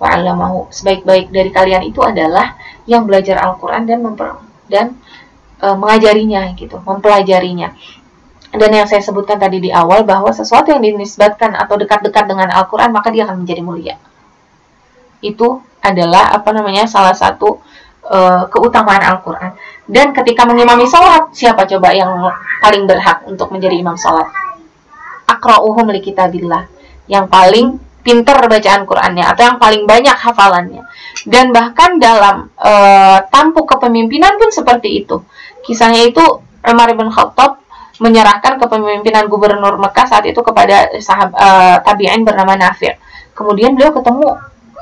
wa 'allamahu. Sebaik-baik dari kalian itu adalah yang belajar Al-Qur'an dan memper, dan eh, mengajarinya gitu, mempelajarinya. Dan yang saya sebutkan tadi di awal bahwa sesuatu yang dinisbatkan atau dekat-dekat dengan Al-Qur'an maka dia akan menjadi mulia. Itu adalah apa namanya salah satu eh, keutamaan Al-Qur'an. Dan ketika mengimami sholat, siapa coba yang paling berhak untuk menjadi imam sholat? Akra'uhum li kitabillah. Yang paling pinter bacaan Qur'annya atau yang paling banyak hafalannya. Dan bahkan dalam eh, tampuk kepemimpinan pun seperti itu. Kisahnya itu Umar bin Khattab menyerahkan kepemimpinan gubernur Mekah saat itu kepada sahab eh, tabi'in bernama Nafi'. Kemudian beliau ketemu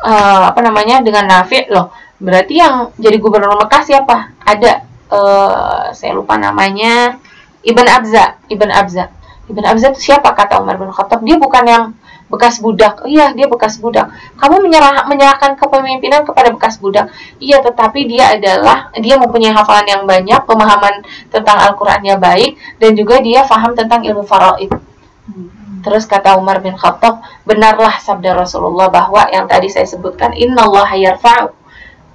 eh, apa namanya dengan Nafi' loh. Berarti yang jadi gubernur Mekah siapa? Ada eh, saya lupa namanya Ibn Abza, Ibn Abza. Ibn Abza itu siapa kata Umar bin Khattab? Dia bukan yang bekas budak. Iya, dia bekas budak. Kamu menyerah, menyerahkan kepemimpinan kepada bekas budak. Iya, tetapi dia adalah dia mempunyai hafalan yang banyak, pemahaman tentang Al-Qur'annya baik dan juga dia faham tentang ilmu faraid. Terus kata Umar bin Khattab, benarlah sabda Rasulullah bahwa yang tadi saya sebutkan innallaha yarfa'u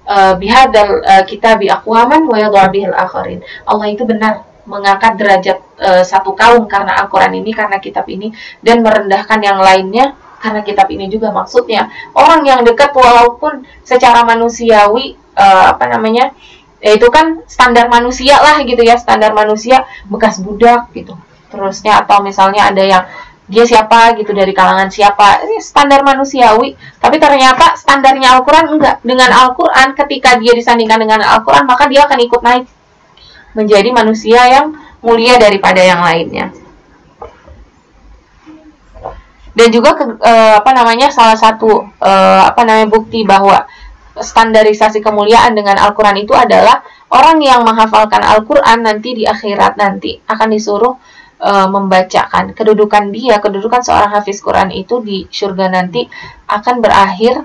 uh, bihadzal uh, kitabi aqwaman wa yadh'u bihil akharin. Allah itu benar mengangkat derajat uh, satu kaum karena Al-Qur'an ini karena kitab ini dan merendahkan yang lainnya karena kitab ini juga maksudnya. Orang yang dekat walaupun secara manusiawi uh, apa namanya ya itu kan standar manusia lah gitu ya standar manusia bekas budak gitu. Terusnya atau misalnya ada yang dia siapa gitu dari kalangan siapa ini standar manusiawi. Tapi ternyata standarnya Al-Quran enggak. Dengan Al-Quran ketika dia disandingkan dengan Al-Quran maka dia akan ikut naik menjadi manusia yang mulia daripada yang lainnya. Dan juga ke, eh, apa namanya salah satu eh, apa namanya bukti bahwa standarisasi kemuliaan dengan Al-Quran itu adalah orang yang menghafalkan Al-Quran nanti di akhirat nanti akan disuruh uh, membacakan. Kedudukan dia, kedudukan seorang hafiz Quran itu di surga nanti akan berakhir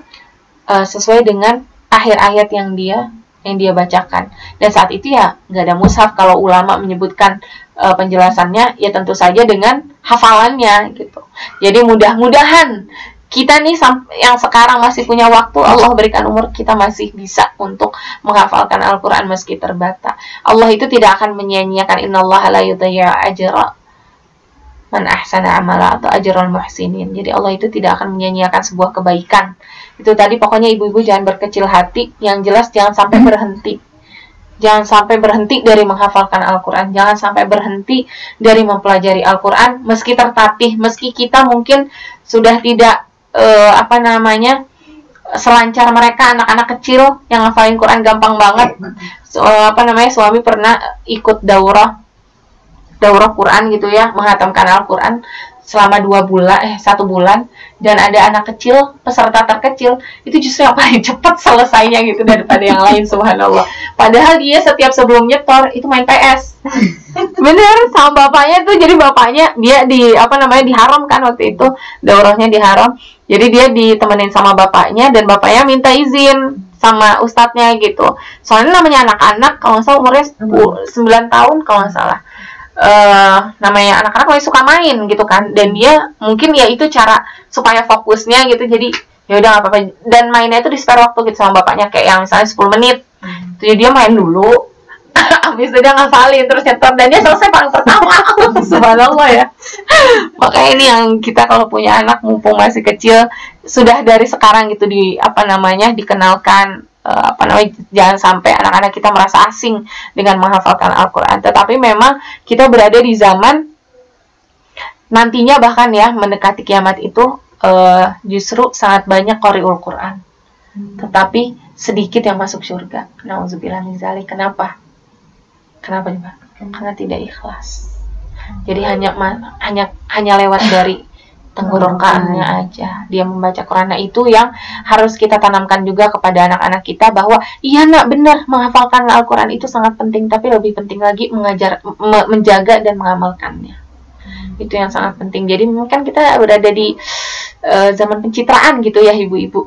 sesuai dengan akhir ayat yang dia yang dia bacakan. Dan saat itu ya nggak ada mushaf kalau ulama menyebutkan uh, penjelasannya ya tentu saja dengan hafalannya gitu. Jadi mudah-mudahan kita nih yang sekarang masih punya waktu Allah berikan umur kita masih bisa untuk menghafalkan Al-Qur'an meski terbata. Allah itu tidak akan menyia-nyiakan innallaha la ajra man ahsana amala atau ajrul muhsinin. Jadi Allah itu tidak akan menyia-nyiakan sebuah kebaikan. Itu tadi pokoknya ibu-ibu jangan berkecil hati, yang jelas jangan sampai berhenti. Jangan sampai berhenti dari menghafalkan Al-Quran. Jangan sampai berhenti dari mempelajari Al-Quran. Meski tertatih, meski kita mungkin sudah tidak uh, apa namanya selancar mereka anak-anak kecil yang ngafalin Quran gampang banget so, apa namanya suami pernah ikut daurah daurah Quran gitu ya menghatamkan Al-Quran selama dua bulan eh satu bulan. Dan ada anak kecil peserta terkecil itu justru yang paling cepat selesainya gitu daripada yang lain subhanallah. Padahal dia setiap sebelum nyetor itu main PS bener sama bapaknya tuh. Jadi bapaknya dia di apa namanya diharam kan waktu itu. Daurahnya diharam. Jadi dia ditemenin sama bapaknya dan bapaknya minta izin sama ustadznya gitu. Soalnya namanya anak-anak kalau nggak salah umurnya 9 tahun kalau nggak salah uh, namanya anak-anak masih suka main gitu kan. Dan dia mungkin ya itu cara supaya fokusnya gitu. Jadi ya udah nggak apa-apa. Dan mainnya itu di spare waktu gitu sama bapaknya. Kayak yang misalnya 10 menit. Hmm. jadi dia main dulu. Habis itu dia ngafalin terus nyetor. Dan dia selesai paling pertama. Subhanallah ya. Makanya ini yang kita kalau punya anak mumpung masih kecil sudah dari sekarang gitu di apa namanya dikenalkan uh, apa namanya jangan sampai anak-anak kita merasa asing dengan menghafalkan Al-Qur'an. Tetapi memang kita berada di zaman nantinya bahkan ya mendekati kiamat itu uh, justru sangat banyak qoriul Quran. Hmm. Tetapi sedikit yang masuk surga. Nauzubillah min Kenapa? Kenapa coba? Hmm. Karena tidak ikhlas. Hmm. Jadi hanya hanya hanya lewat dari tenggorokannya aja. Dia membaca Quran. Nah itu yang harus kita tanamkan juga kepada anak-anak kita bahwa iya nak benar menghafalkan Al-Quran itu sangat penting tapi lebih penting lagi mengajar me- menjaga dan mengamalkannya. Itu yang sangat penting. Jadi mungkin kita berada di eh, zaman pencitraan gitu ya ibu-ibu.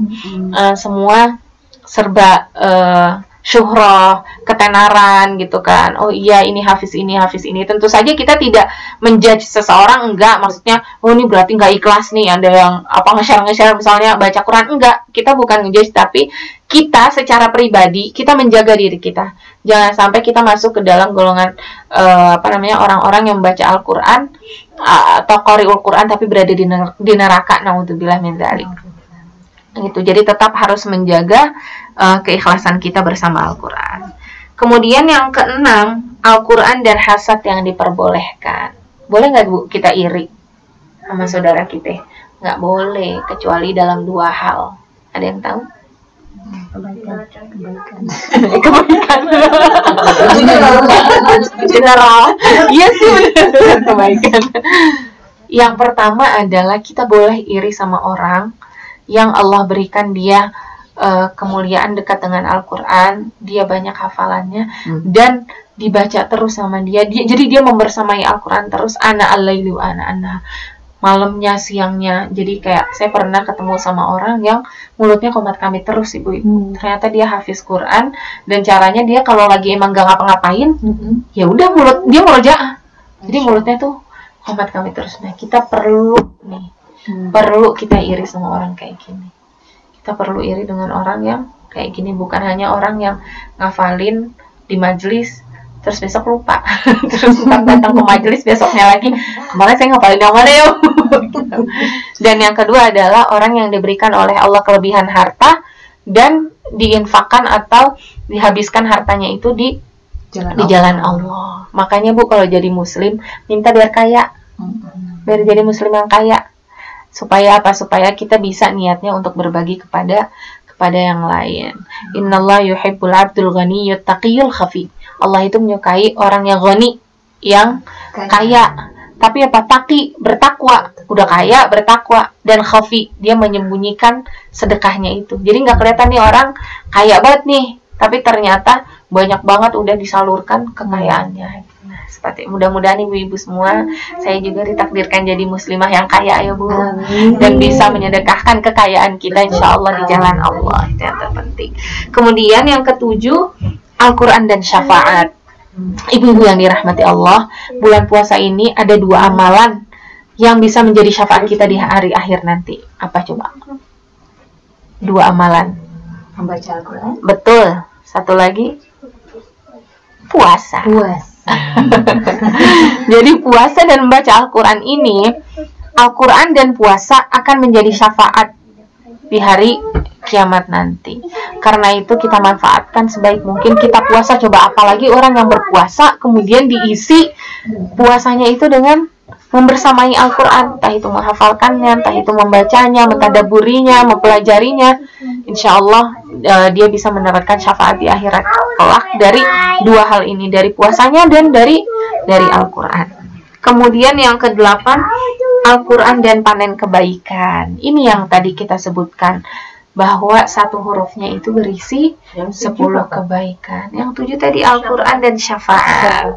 Eh, semua serba eh, syuhroh, ketenaran gitu kan. Oh iya ini hafiz ini hafiz ini. Tentu saja kita tidak menjudge seseorang enggak. Maksudnya oh ini berarti enggak ikhlas nih. Ada yang apa nge-share nge-share misalnya baca Quran enggak. Kita bukan ngejudge tapi kita secara pribadi kita menjaga diri kita. Jangan sampai kita masuk ke dalam golongan eh, apa namanya orang-orang yang membaca Al-Qur'an eh, atau qari'ul Quran tapi berada di, ner- di neraka. Nauzubillah min dzalik gitu. Jadi tetap harus menjaga uh, keikhlasan kita bersama Al-Qur'an. Kemudian yang keenam, Al-Qur'an dan hasad yang diperbolehkan. Boleh nggak Bu kita iri sama saudara kita? Nggak boleh, kecuali dalam dua hal. Ada yang tahu? Kebaikan. Kebaikan. General. Iya sih kebaikan. Yang pertama adalah kita boleh iri sama orang yang Allah berikan dia eh, kemuliaan dekat dengan Al-Qur'an, dia banyak hafalannya Hmm. dan dibaca terus sama dia. dia jadi dia membersamai Al-Qur'an terus ana al-laili wa ana ana malamnya siangnya jadi kayak saya pernah ketemu sama orang yang mulutnya komat kami terus ibu-ibu Hmm. ternyata dia hafiz Quran dan caranya dia kalau lagi emang gak ngapa-ngapain Hmm. ya udah mulut dia murojaah jadi mulutnya tuh komat kami terus nah kita perlu nih Hmm. perlu kita iri sama orang kayak gini kita perlu iri dengan orang yang kayak gini. Bukan hanya orang yang ngafalin di majelis terus besok lupa. Terus ntar datang ke majelis besoknya lagi kemarin saya ngafalin yang mana ya dan yang kedua adalah orang yang diberikan oleh Allah kelebihan harta dan diinfakkan atau dihabiskan hartanya itu di Jalan di jalan Allah. Makanya bu kalau jadi muslim minta biar kaya. Biar jadi muslim yang kaya supaya apa? Supaya kita bisa niatnya untuk berbagi kepada kepada yang lain. Innallaha yuhibbul abdul ghaniyyut taqiyul khafi. Allah itu menyukai orang yang ghani yang kaya. tapi apa? Taki bertakwa. Udah kaya bertakwa. Dan khafi dia menyembunyikan sedekahnya itu. Jadi nggak kelihatan nih orang kaya banget nih. Tapi ternyata banyak banget udah disalurkan kekayaannya nah seperti mudah-mudahan ibu-ibu semua saya juga ditakdirkan jadi muslimah yang kaya ya bu Amin. dan bisa menyedekahkan kekayaan kita insya Allah di jalan Allah itu yang terpenting kemudian yang ketujuh Al-Quran dan syafaat Ibu-ibu yang dirahmati Allah, bulan puasa ini ada dua amalan yang bisa menjadi syafaat kita di hari akhir nanti. Apa coba? Dua amalan. Membaca Al-Quran. Betul. Satu lagi puasa. Puasa. Jadi puasa dan membaca Al-Quran ini, Al-Quran dan puasa akan menjadi syafaat di hari kiamat nanti. Karena itu kita manfaatkan sebaik mungkin. Kita puasa coba apalagi orang yang berpuasa kemudian diisi puasanya itu dengan membersamai Al-Quran, entah itu menghafalkannya, entah itu membacanya, mentadaburinya, mempelajarinya. Insya Allah eh, dia bisa mendapatkan syafaat di akhirat kelak dari dua hal ini, dari puasanya dan dari dari Al-Quran. Kemudian yang kedelapan, Al-Quran dan panen kebaikan. Ini yang tadi kita sebutkan bahwa satu hurufnya itu berisi Yang sepuluh kebaikan. Yang tujuh tadi Al-Quran dan syafaat.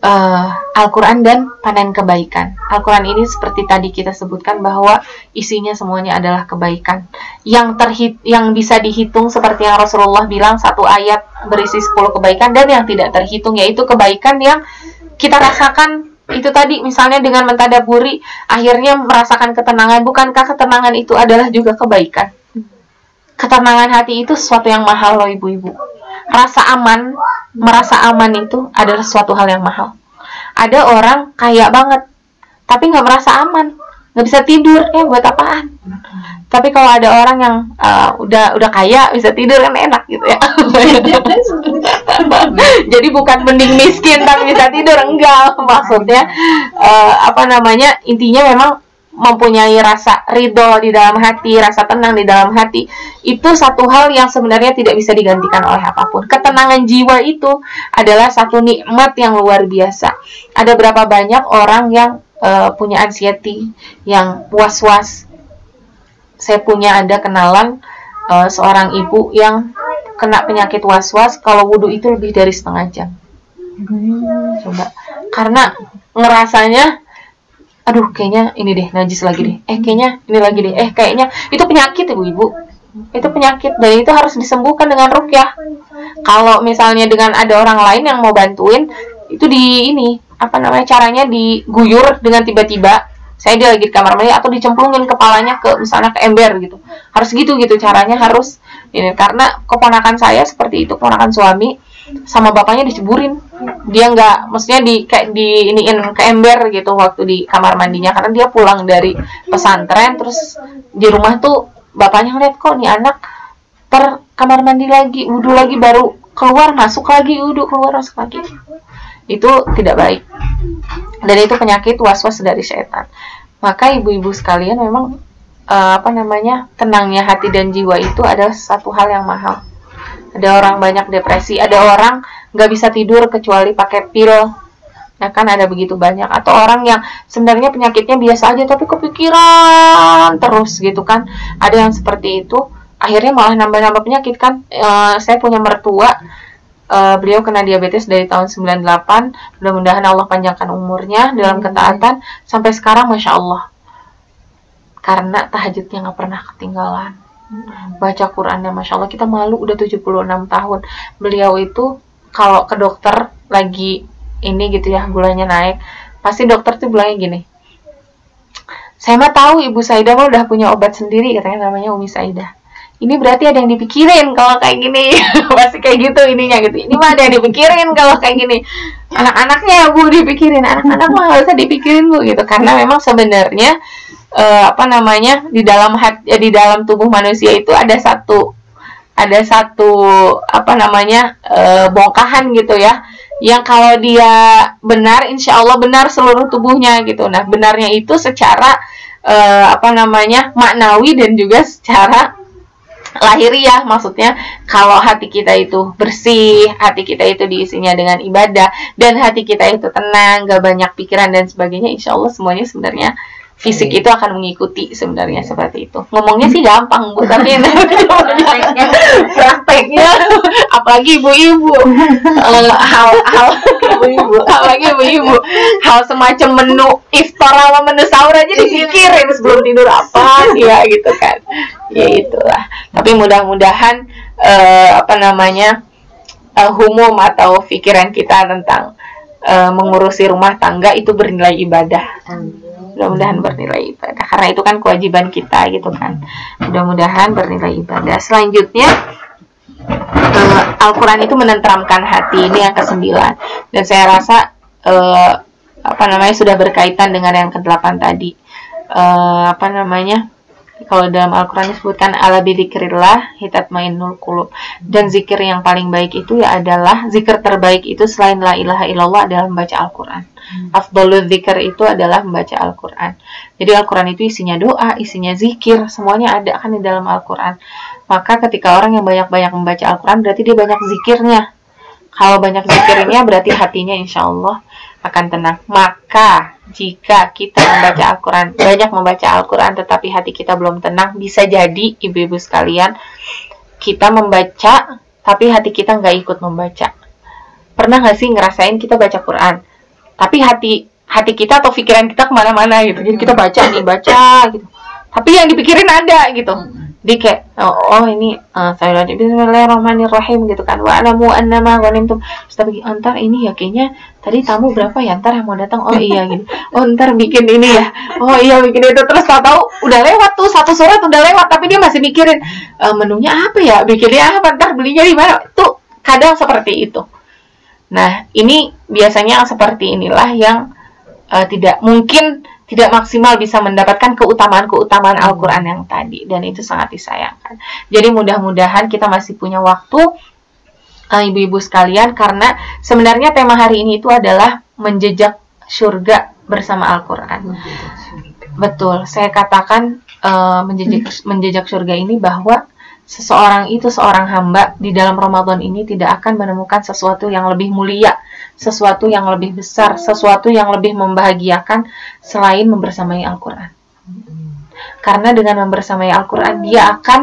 Eh, Al-Quran dan panen kebaikan. Al-Quran ini seperti tadi kita sebutkan bahwa isinya semuanya adalah kebaikan. Yang terhit, yang bisa dihitung seperti yang Rasulullah bilang satu ayat berisi 10 kebaikan dan yang tidak terhitung yaitu kebaikan yang kita rasakan itu tadi misalnya dengan mentadaburi akhirnya merasakan ketenangan bukankah ketenangan itu adalah juga kebaikan ketenangan hati itu sesuatu yang mahal loh ibu-ibu rasa aman merasa aman itu adalah suatu hal yang mahal. Ada orang kaya banget tapi nggak merasa aman nggak bisa tidur ya buat apaan? Tapi kalau ada orang yang uh, udah udah kaya bisa tidur kan enak gitu ya. Jadi bukan mending miskin tapi bisa tidur enggak. Maksudnya uh, apa namanya intinya memang mempunyai rasa ridho di dalam hati, rasa tenang di dalam hati, itu satu hal yang sebenarnya tidak bisa digantikan oleh apa pun. Ketenangan jiwa itu adalah satu nikmat yang luar biasa. Ada berapa banyak orang yang uh, punya anxiety, yang was-was. Saya punya ada kenalan uh, seorang ibu yang kena penyakit was-was kalau wudhu itu lebih dari setengah jam. Coba, karena ngerasanya aduh kayaknya ini deh najis lagi deh. Eh kayaknya ini lagi deh. Eh kayaknya itu penyakit ibu-ibu itu penyakit dan itu harus disembuhkan dengan rukyah. Kalau misalnya dengan ada orang lain yang mau bantuin itu di ini apa namanya caranya diguyur dengan tiba-tiba. Saya dia lagi di kamar mandi atau dicemplungin kepalanya ke misalnya ke ember gitu. Harus gitu gitu caranya harus. Ini karena keponakan saya seperti itu keponakan suami sama bapaknya diceburin. Dia nggak maksudnya di kayak di iniin ke ember gitu waktu di kamar mandinya. Karena dia pulang dari pesantren terus di rumah tuh bapaknya ngeliat kok nih anak ter kamar mandi lagi wudhu lagi baru keluar masuk lagi wudhu keluar masuk lagi. Itu tidak baik. Dan itu penyakit was-was dari setan. Maka ibu-ibu sekalian memang uh, apa namanya tenangnya hati dan jiwa itu adalah satu hal yang mahal ada orang banyak depresi ada orang nggak bisa tidur kecuali pakai pil. Ya kan ada begitu banyak. Atau orang yang sebenarnya penyakitnya biasa aja tapi kepikiran terus gitu kan. Ada yang seperti itu akhirnya malah nambah-nambah penyakit kan. E, saya punya mertua e, beliau kena diabetes dari tahun 98 mudah-mudahan Allah panjangkan umurnya dalam ketaatan. Sampai sekarang masya Allah. Karena tahajudnya nggak pernah ketinggalan baca Qurannya Masya Allah. Kita malu udah 76 tahun. Beliau itu kalau ke dokter lagi ini gitu ya gulanya naik pasti dokter tuh bilangnya gini saya mah tahu ibu Saida mah udah punya obat sendiri katanya namanya Umi Saida ini berarti ada yang dipikirin kalau kayak gini. Pasti kayak gitu ininya gitu. Ini mah ada yang dipikirin kalau kayak gini. Anak-anaknya ya bu dipikirin. Anak-anak mah gak usah dipikirin bu gitu. Karena memang sebenarnya uh, apa namanya di dalam hati ya, di dalam tubuh manusia itu ada satu ada satu apa namanya uh, bongkahan gitu ya yang kalau dia benar insya Allah benar seluruh tubuhnya gitu. Nah benarnya itu secara uh, apa namanya maknawi dan juga secara lahiriah. Maksudnya kalau hati kita itu bersih hati kita itu diisinya dengan ibadah dan hati kita itu tenang gak banyak pikiran dan sebagainya insya Allah semuanya sebenarnya fisik itu akan mengikuti sebenarnya seperti itu. Ngomongnya sih gampang bu, tapi prakteknya apalagi ibu-ibu. Uh, hal hal ibu-ibu apalagi ibu-ibu. Hal semacam menu iftar sama menu sahur aja dipikirin sebelum tidur apa ya gitu kan. Ya itulah. Tapi mudah-mudahan uh, apa namanya uh, humum atau pikiran kita tentang uh, mengurusi rumah tangga itu bernilai ibadah. Amin mudah-mudahan bernilai ibadah. Karena itu kan kewajiban kita gitu kan. Mudah-mudahan bernilai ibadah. Selanjutnya uh, Al-Quran itu menenteramkan hati. Ini yang kesembilan. Dan saya rasa uh, apa namanya sudah berkaitan dengan yang kedelapan tadi. Uh, apa namanya kalau dalam Al-Quran disebutkan ala bidzikrillah hitat mainul kulub dan zikir yang paling baik itu ya adalah zikir terbaik itu selain la ilaha illallah adalah membaca Al-Quran. Hmm. afdolul zikir itu adalah membaca Al-Quran. Jadi Al-Quran itu isinya doa isinya zikir semuanya ada kan di dalam Al-Quran. Maka ketika orang yang banyak-banyak membaca Al-Quran berarti dia banyak zikirnya. Kalau banyak zikirnya berarti hatinya insya Allah akan tenang. Maka jika kita membaca Al-Quran, banyak membaca Al-Quran tetapi hati kita belum tenang, bisa jadi ibu-ibu sekalian, kita membaca tapi hati kita nggak ikut membaca. Pernah nggak sih ngerasain kita baca Quran, tapi hati hati kita atau pikiran kita ke mana-mana gitu, jadi kita baca nih baca gitu, tapi yang dipikirin ada gitu di kayak oh, oh ini uh, saya lanjut Bismillahirrahmanirrahim gitu kan. Wa alamu annama ghanimtum. Tapi antar ini ya kayaknya tadi tamu berapa ya? Ntar yang mau datang. Oh iya gitu. Oh ntar bikin ini ya. Oh iya bikin itu. Terus tau tahu udah lewat tuh satu surat udah lewat tapi dia masih mikirin e, menunya apa ya? Bikinnya apa? Ntar belinya di mana? Tuh kadang seperti itu. Nah ini biasanya seperti inilah yang uh, tidak mungkin tidak maksimal bisa mendapatkan keutamaan-keutamaan hmm. Al-Quran yang tadi dan itu sangat disayangkan. Jadi mudah-mudahan kita masih punya waktu uh, ibu-ibu sekalian karena sebenarnya tema hari ini itu adalah menjejak surga bersama Al-Quran. Betul, saya katakan eh, menjejak menjejak surga ini bahwa seseorang itu seorang hamba di dalam Ramadan ini tidak akan menemukan sesuatu yang lebih mulia, sesuatu yang lebih besar, sesuatu yang lebih membahagiakan selain membersamai Al-Qur'an. Karena dengan membersamai Al-Qur'an dia akan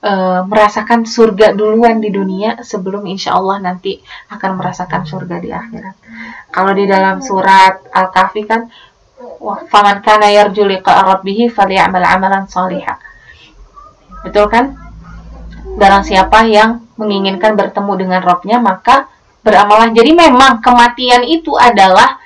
eh, merasakan surga duluan di dunia sebelum insya Allah nanti akan merasakan surga di akhirat. Kalau di dalam surat Al-Kahfi kan faman kana yarju liqa rabbih falyamal amalan salihah. Betul kan? Barang siapa yang menginginkan bertemu dengan Robnya maka beramalah. Jadi memang kematian itu adalah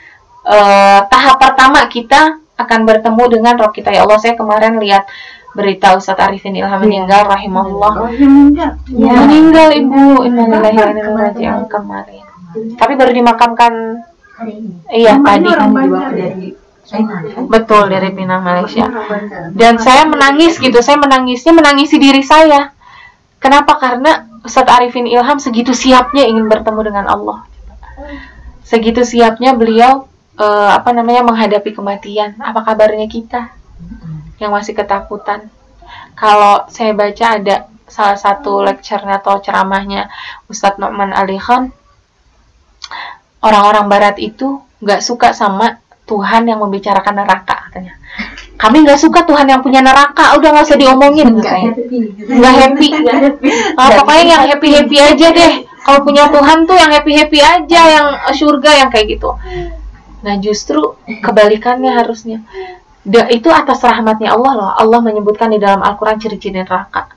eh, tahap pertama kita akan bertemu dengan Rob kita. Ya Allah, saya kemarin lihat berita Ustadz Arifin Ilham meninggal rahimahullah. Ya meninggal. Ya. Meninggal Ibu, innalillahi wa inna ilaihi raji'un kemarin. Tapi baru dimakamkan Hari ini. iya tadi. dari kan? Betul dari Pinang Malaysia. Dan saya menangis gitu saya menangisnya menangisi diri saya kenapa? Karena Ustadz Arifin Ilham segitu siapnya ingin bertemu dengan Allah. Segitu siapnya beliau eh, apa namanya menghadapi kematian. Apa kabarnya kita? Yang masih ketakutan. Kalau saya baca ada salah satu lecture-nya atau ceramahnya Ustadz Nu'man Ali Khan orang-orang barat itu nggak suka sama Tuhan yang membicarakan neraka katanya kami nggak suka Tuhan yang punya neraka. Udah nggak usah diomongin. Nggak happy. nggak happy. Nggak happy. Ah, pokoknya yang happy. happy aja deh. Kalau punya Tuhan tuh yang happy happy aja yang surga yang kayak gitu. Nah justru kebalikannya harusnya. Da- itu atas rahmatnya Allah loh. Allah menyebutkan di dalam Al-Quran ciri-ciri neraka.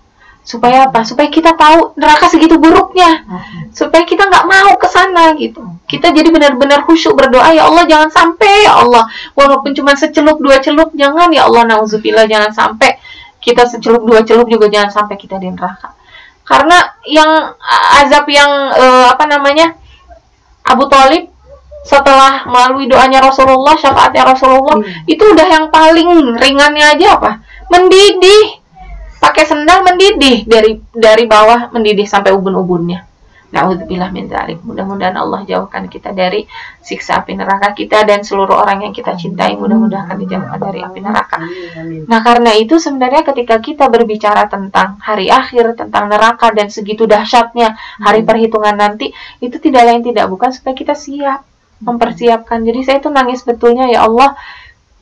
Supaya apa? Supaya kita tahu neraka segitu buruknya. Supaya kita nggak mau ke sana gitu kita jadi benar-benar khusyuk berdoa ya Allah jangan sampai ya Allah. Walaupun cuma secelup dua celup jangan ya Allah nauzubillah jangan sampai kita secelup dua celup juga jangan sampai kita di neraka. Karena yang azab yang uh, apa namanya Abu Talib setelah melalui doanya Rasulullah syafaatnya Rasulullah itu udah yang paling ringannya aja apa? Mendidih. Pakai sendal mendidih. Dari dari bawah mendidih sampai ubun-ubunnya. Nauzubillah min dzalik. Mudah-mudahan Allah jauhkan kita dari siksa api neraka kita dan seluruh orang yang kita cintai mudah-mudahan dijauhkan dari api neraka. Nah, karena itu sebenarnya ketika kita berbicara tentang hari akhir, tentang neraka dan segitu dahsyatnya hari perhitungan nanti, itu tidak lain tidak bukan supaya kita siap mempersiapkan. Jadi saya itu nangis betulnya ya Allah,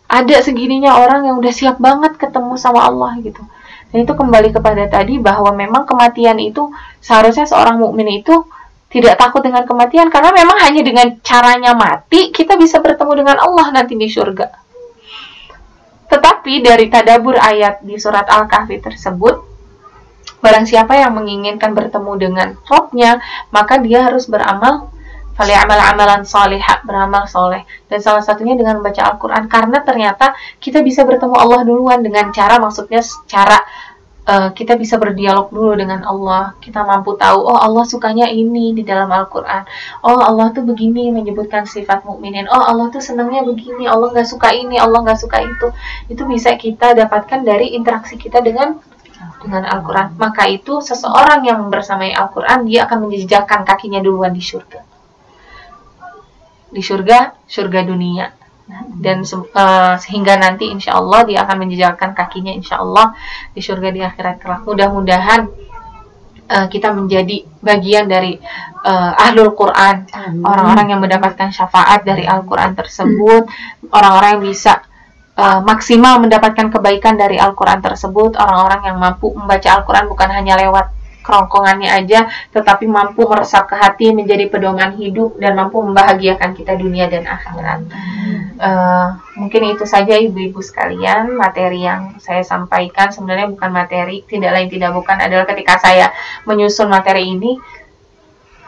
ada segininya orang yang udah siap banget ketemu sama Allah gitu. Dan itu kembali kepada tadi bahwa memang kematian itu seharusnya seorang mukmin itu tidak takut dengan kematian karena memang hanya dengan caranya mati kita bisa bertemu dengan Allah nanti di surga. Tetapi dari tadabur ayat di surat Al-Kahfi tersebut, barang siapa yang menginginkan bertemu dengan Robnya, maka dia harus beramal amal amalan salihah, beramal soleh. Dan salah satunya dengan membaca Al-Quran. Karena ternyata kita bisa bertemu Allah duluan dengan cara, maksudnya cara uh, kita bisa berdialog dulu dengan Allah. Kita mampu tahu, oh Allah sukanya ini di dalam Al-Quran. Oh Allah tuh begini menyebutkan sifat mukminin. Oh Allah tuh senangnya begini. Allah nggak suka ini, Allah nggak suka itu. Itu bisa kita dapatkan dari interaksi kita dengan dengan Al-Quran. Maka itu seseorang yang bersamai Al-Quran dia akan menjejakkan kakinya duluan di surga. Di surga, surga dunia. Dan uh, sehingga nanti insya Allah dia akan menjejakkan kakinya insya Allah di surga di akhirat kelak. Mudah-mudahan uh, kita menjadi bagian dari uh, ahlul Quran. Orang-orang yang mendapatkan syafaat dari Al-Quran tersebut. Orang-orang yang bisa uh, maksimal mendapatkan kebaikan dari Al-Quran tersebut. Orang-orang yang mampu membaca Al-Quran bukan hanya lewat kerongkongannya aja, tetapi mampu meresap ke hati, menjadi pedoman hidup dan mampu membahagiakan kita dunia dan akhirat. Uh, mungkin itu saja ibu-ibu sekalian materi yang saya sampaikan sebenarnya bukan materi, tidak lain tidak bukan adalah ketika saya menyusun materi ini,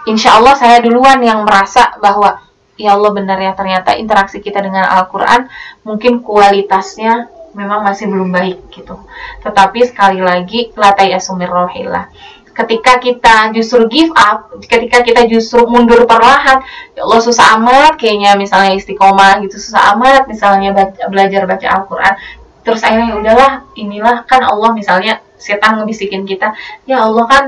insya Allah saya duluan yang merasa bahwa ya Allah benar ya ternyata interaksi kita dengan Al-Quran mungkin kualitasnya memang masih belum baik gitu. Tetapi sekali lagi latai asumir rohilah ketika kita justru give up, ketika kita justru mundur perlahan, ya Allah susah amat, kayaknya misalnya istiqomah gitu susah amat, misalnya belajar baca Al-Quran, terus akhirnya ya udahlah, inilah kan Allah misalnya setan ngebisikin kita, ya Allah kan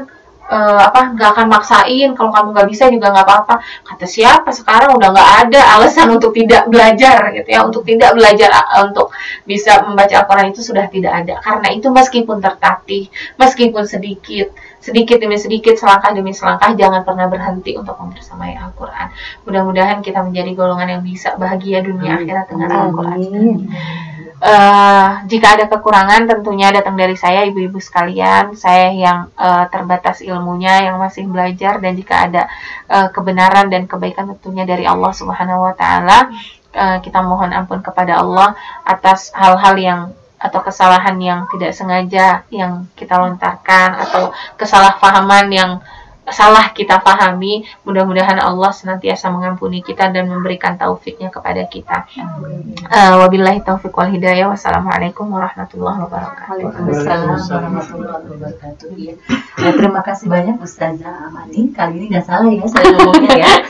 eh, apa nggak akan maksain kalau kamu nggak bisa juga nggak apa-apa. Kata siapa sekarang? Udah nggak ada alasan untuk tidak belajar gitu ya untuk tidak belajar uh, untuk bisa membaca Al-Quran itu sudah tidak ada. Karena itu meskipun tertatih meskipun sedikit sedikit demi sedikit selangkah demi selangkah jangan pernah berhenti untuk membersamai Al-Quran. Mudah-mudahan kita menjadi golongan yang bisa bahagia dunia akhirat dengan Al-Quran. Eh, jika ada kekurangan tentunya datang dari saya ibu-ibu sekalian. Saya yang eh, terbatas ilmunya yang masih belajar. Dan jika ada eh, kebenaran dan kebaikan tentunya dari Allah Subhanahu wa taala. Eh, kita mohon ampun kepada Allah atas hal-hal yang atau kesalahan yang tidak sengaja yang kita lontarkan atau kesalahpahaman yang salah kita pahami mudah-mudahan Allah senantiasa mengampuni kita dan memberikan taufiknya kepada kita Eh, wabillahi taufik wal hidayah wassalamualaikum warahmatullahi wabarakatuh Waalaikumsalam warahmatullahi wabarakatuh. Iya. Nah, terima kasih banyak Ustazah Amani. Kali ini nggak salah ya saya ngomongnya ya.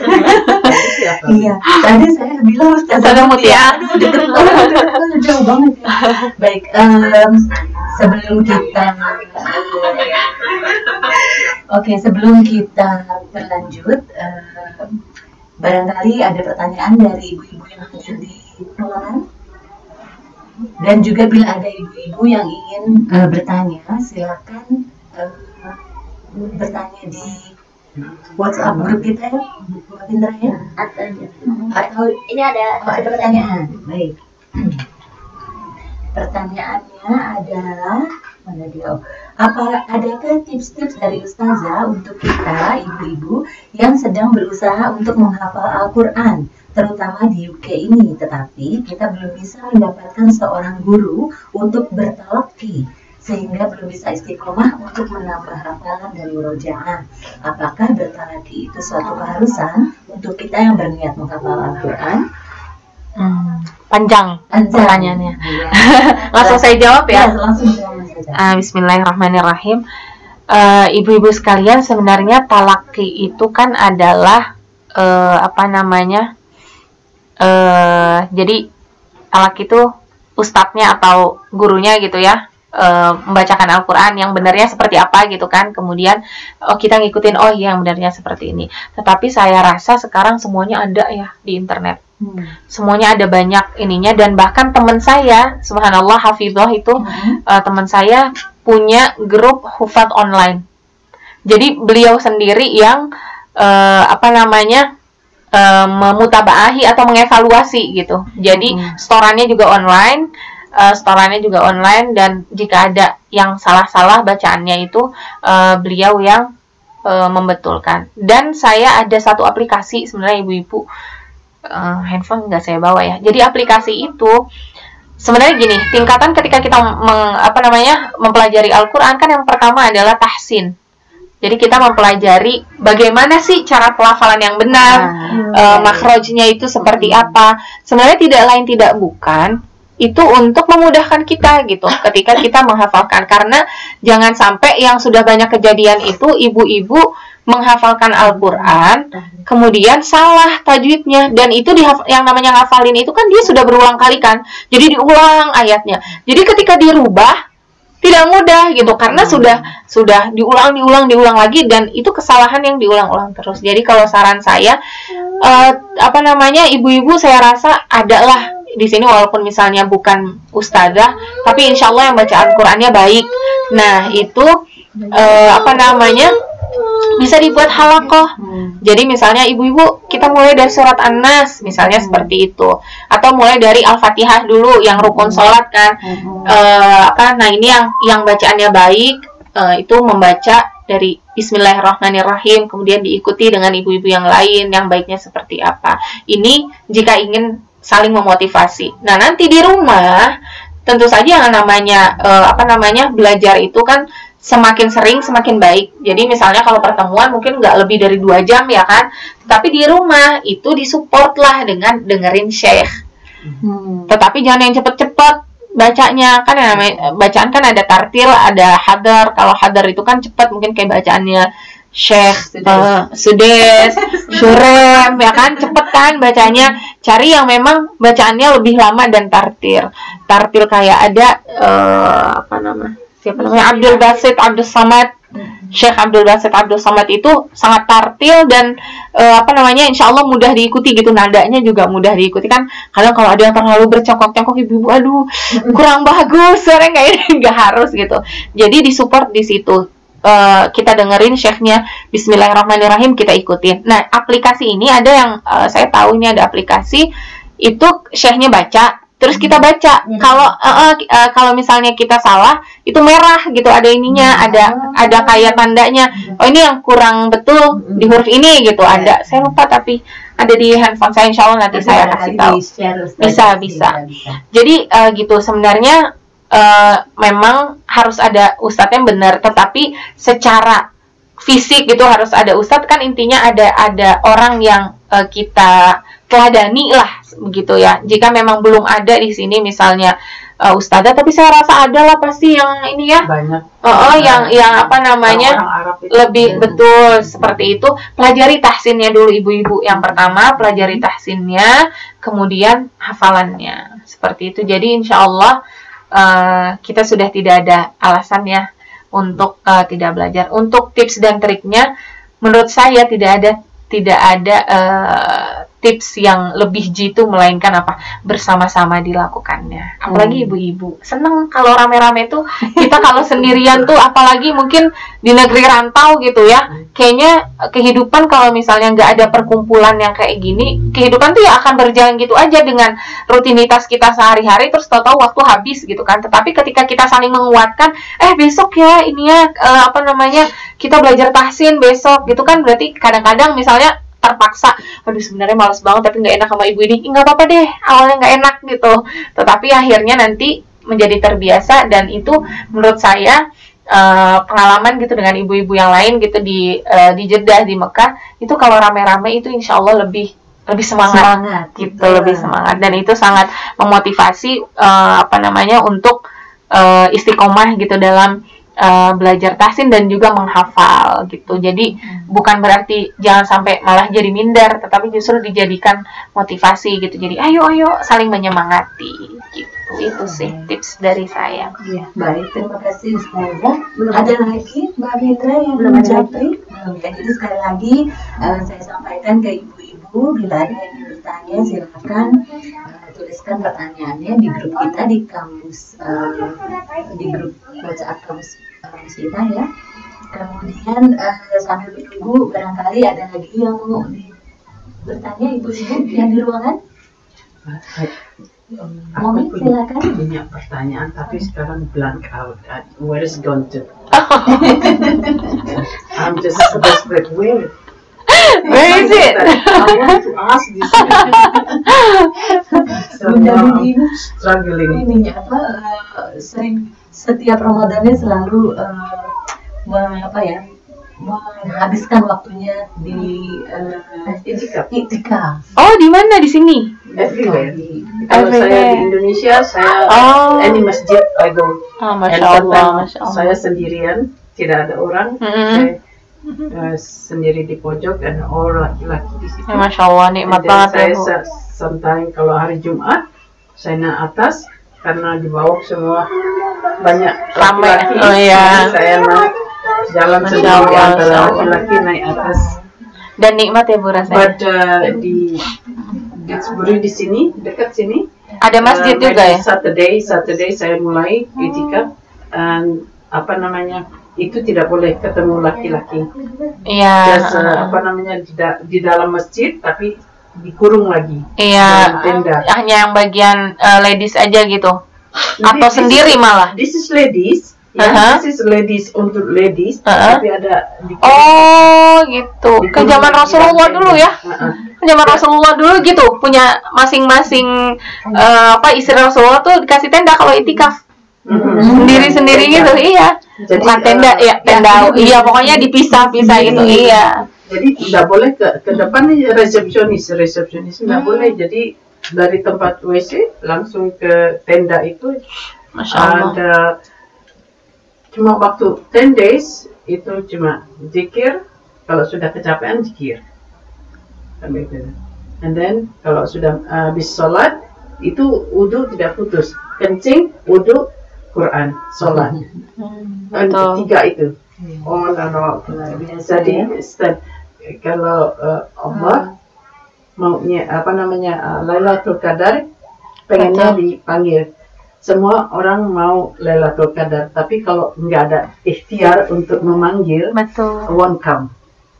Iya. Tadi saya bilang Ustazah Mutia. Aduh, jauh banget. ya. Baik, em, sebelum kita Oke, sebelum kita berlanjut, em, barangkali ada pertanyaan dari ibu-ibu yang hadir di ruangan. Dan juga bila ada ibu-ibu yang ingin eh, bertanya, silakan eh, bertanya di WhatsApp grup kita ya, Mbak Indra ya. Atau Atau ini ada oh, ada pertanyaan. Baik. Pertanyaannya adalah mana? Oh, Apa adakah tips-tips dari Ustazah untuk kita ibu-ibu yang sedang berusaha untuk menghafal Al-Quran, terutama di UK ini, tetapi kita belum bisa mendapatkan seorang guru untuk bertalaki sehingga belum bisa istiqomah untuk menambah hafalan dan murojaah. Apakah bertalaki itu suatu keharusan untuk kita yang berniat menghafal Al-Quran? Hmm, panjang Panjang. pertanyaannya. Iya. langsung saya jawab Ya, ya langsung jawab saja. Ah, Bismillahirrahmanirrahim. Eh, ibu-ibu sekalian sebenarnya talaki itu kan adalah eh, apa namanya eh jadi talaki itu ustadznya atau gurunya gitu ya eh, membacakan Al-Quran yang benarnya seperti apa gitu kan. Kemudian oh kita ngikutin oh iya yang benarnya seperti ini. Tetapi saya rasa sekarang semuanya ada ya di internet Hmm. semuanya ada banyak ininya dan bahkan teman saya subhanallah hafidhah itu Hmm. eh, teman saya punya grup hufat online jadi beliau sendiri yang eh, apa namanya eh, memutabaahi atau mengevaluasi gitu jadi Hmm. storannya juga online eh, storannya juga online dan jika ada yang salah-salah bacaannya itu eh, beliau yang eh, membetulkan dan saya ada satu aplikasi sebenarnya ibu-ibu eh, handphone nggak saya bawa ya. Jadi aplikasi itu sebenarnya gini tingkatan ketika kita meng- apa namanya mempelajari Al-Quran kan yang pertama adalah tahsin. Jadi kita mempelajari bagaimana sih cara pelafalan yang benar eh, makrojnya itu seperti apa. Sebenarnya tidak lain tidak bukan itu untuk memudahkan kita gitu. Ketika kita menghafalkan. Karena jangan sampai yang sudah banyak kejadian itu ibu-ibu menghafalkan Al-Qur'an kemudian salah tajwidnya. Dan itu dihaf- yang namanya ngafalin itu kan dia sudah berulang kali kan. Jadi diulang ayatnya. Jadi ketika dirubah tidak mudah gitu. Karena sudah sudah diulang diulang diulang lagi dan itu kesalahan yang diulang-ulang terus. Jadi kalau saran saya eh, apa namanya ibu-ibu saya rasa adalah di sini walaupun misalnya bukan ustazah tapi insya Allah yang bacaan Qurannya baik. Nah itu eh, apa namanya bisa dibuat halakoh. Jadi misalnya ibu-ibu kita mulai dari surat An-Nas misalnya seperti itu. Atau mulai dari Al-Fatihah dulu yang rukun sholat kan. Eh, apa nah ini yang yang bacaannya baik eh, itu membaca dari Bismillahirrahmanirrahim kemudian diikuti dengan ibu-ibu yang lain yang baiknya seperti apa. Ini jika ingin saling memotivasi. Nah nanti di rumah tentu saja yang namanya eh, apa namanya belajar itu kan semakin sering semakin baik. Jadi misalnya kalau pertemuan mungkin nggak lebih dari dua jam ya kan? Tapi di rumah itu disupport lah dengan dengerin syekh Hmm. tetapi jangan yang cepet-cepet bacanya. Kan yang namanya bacaan kan ada tartil ada hadar. Kalau hadar itu kan cepet mungkin kayak bacaannya Syekh Sudes. eh, Sudes, Surem ya kan? Cepet kan bacanya? Cari yang memang bacaannya lebih lama dan tartil tartil kayak ada eh, apa nama? Siapa namanya? Abdul Basit Abdul Samad. Syekh Abdul Basit Abdul Somad itu sangat tartil dan eh, apa namanya? Insya Allah mudah diikuti gitu. Nadanya juga mudah diikuti kan? Kadang kalau ada yang terlalu bercokok-cokok ibu-ibu aduh kurang bagus suaranya ini nggak harus gitu. Jadi disupport di situ Eh, kita dengerin chefnya Bismillahirrahmanirrahim kita ikutin. Nah aplikasi ini ada yang eh, saya tahu ini ada aplikasi itu chefnya baca terus kita baca. Hmm. kalau ki- eh, kalau misalnya kita salah itu merah gitu ada ininya Hmm. ada ada kayak tandanya. Oh ini yang kurang betul di huruf ini gitu Ya. ada. Saya lupa tapi ada di handphone saya. Insya Allah nanti saya kasih tahu. Bisa, bisa. jadi eh, gitu. Sebenarnya eh, memang harus ada ustadz yang benar tetapi secara fisik gitu harus ada ustadz. Kan intinya ada ada orang yang eh, kita teladani lah begitu ya. Jika memang belum ada di sini misalnya eh, ustadzah tapi saya rasa ada lah pasti yang ini ya. Banyak. Oh, oh, yang yang apa namanya orang Arab itu. lebih betul seperti itu. Pelajari tahsinnya dulu ibu-ibu. Yang pertama pelajari tahsinnya kemudian hafalannya. Seperti itu. Jadi insya Allah eh, kita sudah tidak ada alasan ya untuk eh, tidak belajar. Untuk tips dan triknya menurut saya tidak ada tidak ada eh, tips yang lebih jitu melainkan apa? Bersama-sama dilakukannya. Apalagi ibu-ibu. Seneng kalau rame-rame tuh. Kita kalau sendirian tuh apalagi mungkin di negeri rantau gitu ya. Kayaknya eh, kehidupan kalau misalnya nggak ada perkumpulan yang kayak gini kehidupan tuh ya akan berjalan gitu aja dengan rutinitas kita sehari-hari terus tahu-tahu waktu habis gitu kan. Tetapi ketika kita saling menguatkan eh besok ya ini ya eh, apa namanya kita belajar tahsin besok gitu kan. Berarti kadang-kadang misalnya terpaksa. Aduh sebenarnya males banget tapi nggak enak sama ibu ini. Nggak apa-apa deh awalnya nggak enak gitu. Tetapi akhirnya nanti menjadi terbiasa dan itu menurut saya eh, pengalaman gitu dengan ibu-ibu yang lain gitu di eh, di Jeddah di Mekah itu kalau rame-rame itu insya Allah lebih lebih semangat semangat gitu lebih semangat. Dan itu sangat memotivasi eh, apa namanya untuk eh, istiqomah gitu dalam eh, belajar tahsin dan juga menghafal gitu jadi bukan berarti jangan sampai malah jadi minder tetapi justru dijadikan motivasi gitu jadi ayo ayo saling menyemangati gitu itu sih tips dari saya Iya, baik. Terima kasih Ustazah. Belum ada lagi Mbak Fitra yang Belum japri? Belum. Jadi sekali lagi eh, saya sampaikan ke ibu-ibu bila ada yang ingin bertanya silakan tuliskan pertanyaannya di grup kita di kampus eh, di grup WhatsApp kampus kampus kita ya. Kemudian eh, sambil menunggu barangkali ada lagi yang mau bertanya ibu-ibu yang di ruangan. Aku Mami silakan. punya pertanyaan tapi sekarang blank out. Uh, Where is gone to? I'm just desperate. Where? Where is it I want to ask this. so Bunda struggling. ini apa eh, sering setiap Ramadannya selalu eh, me- apa ya menghabiskan waktunya di Itikaf. itikaf. oh di mana di sini Everywhere. Di- Kalau saya di Indonesia, saya Oh. any masjid I go. ah And masya sometimes Allah masya Allah Saya sendirian, tidak ada orang. Mm-mm. Saya eh, sendiri di pojok dan orang laki-laki di situ. ya masya Allah nikmat Dan banget ya saya se- sometimes kalau hari Jumat saya naik atas karena di bawah semua banyak Ramai. laki-laki. Oh, iya. Saya naik jalan sendiri antara laki-laki naik atas. dan nikmat ya bu rasanya But uh, di Dixbury di sini dekat sini ada masjid uh, juga ya Saturday Saturday saya mulai itikaf and apa namanya itu tidak boleh ketemu laki-laki. iya Just, uh, apa namanya di, da- di dalam masjid tapi dikurung lagi. iya dalam tenda. hanya yang bagian eh, ladies aja gitu atau This is- sendiri malah This is ladies. Ya, Aha. this is ladies untuk ladies, Aha. tapi ada di oh gitu ke zaman Rasulullah dulu ya Aha. Ke zaman Rasulullah dulu gitu punya masing-masing eh, apa istri Rasulullah tuh dikasih tenda kalau itikaf Mhm. sendiri-sendiri gitu iya Jadi, bukan tenda eh, ya tenda iya pokoknya dipisah-pisah gitu iya Jadi tidak boleh ke, ke depan nih resepsionis, resepsionis nggak Hmm. boleh. Jadi dari tempat WC langsung ke tenda itu masya Allah ada cuma waktu 10 days itu cuma zikir kalau sudah kecapean zikir Sampai itu. and then kalau sudah uh, habis sholat itu wudhu tidak putus kencing wudhu Quran sholat Hmm, Dan betul tiga itu. Luar biasa Jadi. Ustaz, kalau uh, Allah maunya apa namanya uh, Lailatul Qadar pengennya dipanggil. Semua orang mau Lailatul Qadar, tapi kalau nggak ada ikhtiar untuk memanggil, Betul. won't come.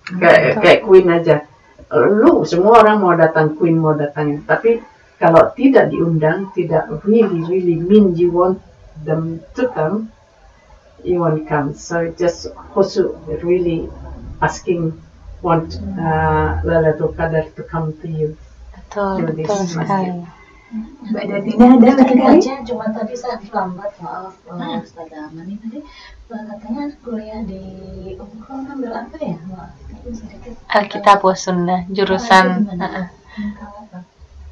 Kayak kayak Queen aja. Lu semua orang mau datang Queen mau datang, tapi kalau tidak diundang, tidak really really mean you want them to come, you won't come. So just khusu really asking want uh, Lailatul Qadar to come to you. Betul, Jadi, betul sekali. Mbak Davina ada barangkali? aja cuma tadi saya terlambat maaf uh, Ustaz Amani tadi uh, katanya kuliah di Unggul ngambil apa ya maaf ini sedikit Alkitab wa Sunnah, jurusan Oh,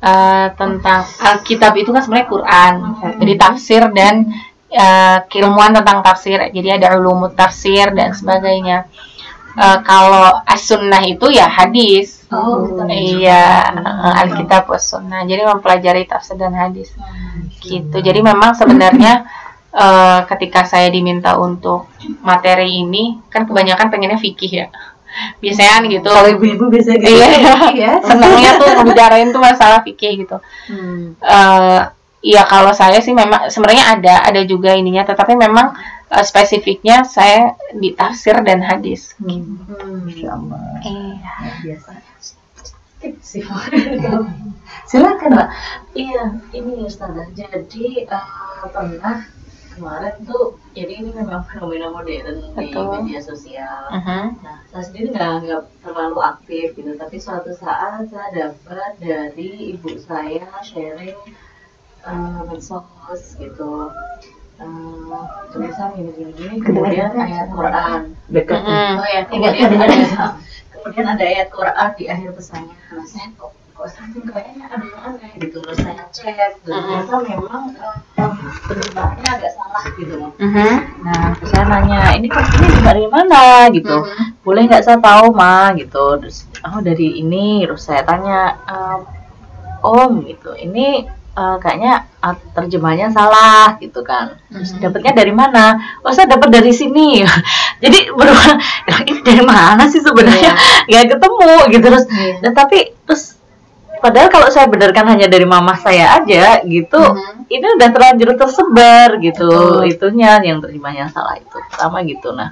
uh-uh. tentang Alkitab itu kan sebenarnya Quran. Jadi tafsir dan eh, keilmuan tentang tafsir. Jadi ada ulumut tafsir dan sebagainya. Eh, kalau as-sunnah itu ya hadis. oh Iya, eh, Alkitab was sunnah. Jadi mempelajari tafsir dan hadis. Gitu. Jadi memang sebenarnya eh, ketika saya diminta untuk materi ini, kan kebanyakan pengennya fikih ya. Biasanya gitu. Kalau ibu-ibu biasa gitu Iya. ya. Senangnya tuh ngebicarain tuh masalah fikih gitu. Hmm. eh ya kalau saya sih memang sebenarnya ada ada juga ininya tetapi memang eh, spesifiknya saya di tafsir dan hadis. Hmm. Masya Allah. Iya. Biasa. tips sih Silakan Mbak. Iya, ini Ustazah. Jadi eh, pernah kemarin tuh, jadi ini memang fenomena modern di Betul. media sosial. Mhm. Nah, saya sendiri nggak nggak terlalu aktif gitu, tapi suatu saat saya dapat dari ibu saya sharing eh, medsos gitu. Eh, tulisan gini-gini, kemudian ayat Quran. Dekat. Oh ya, kemudian ada kemudian ada ayat Quran di akhir pesannya. Nah, saya kok kok saking kayaknya ada yang aneh gitu. Terus saya cek, dan Mm-mm. ternyata memang terjemahannya agak salah gitu loh. Mhm. Nah, saya nanya, ini ini dari mana gitu? Mhm. Boleh nggak saya tahu ma gitu? Terus oh dari ini, terus saya tanya, "Ehm, om gitu, ini eh, kayaknya ah, terjemahnya salah gitu kan. Terus Mhm. dapatnya dari mana? Oh saya dapat dari sini. Jadi berulang ini dari mana sih sebenarnya? Nggak ketemu gitu terus. Iya. Dan tapi terus padahal kalau saya benarkan hanya dari mama saya aja gitu, Mhm. ini udah terlanjur tersebar gitu. Betul. Itunya yang terjemahnya salah itu pertama gitu. Nah.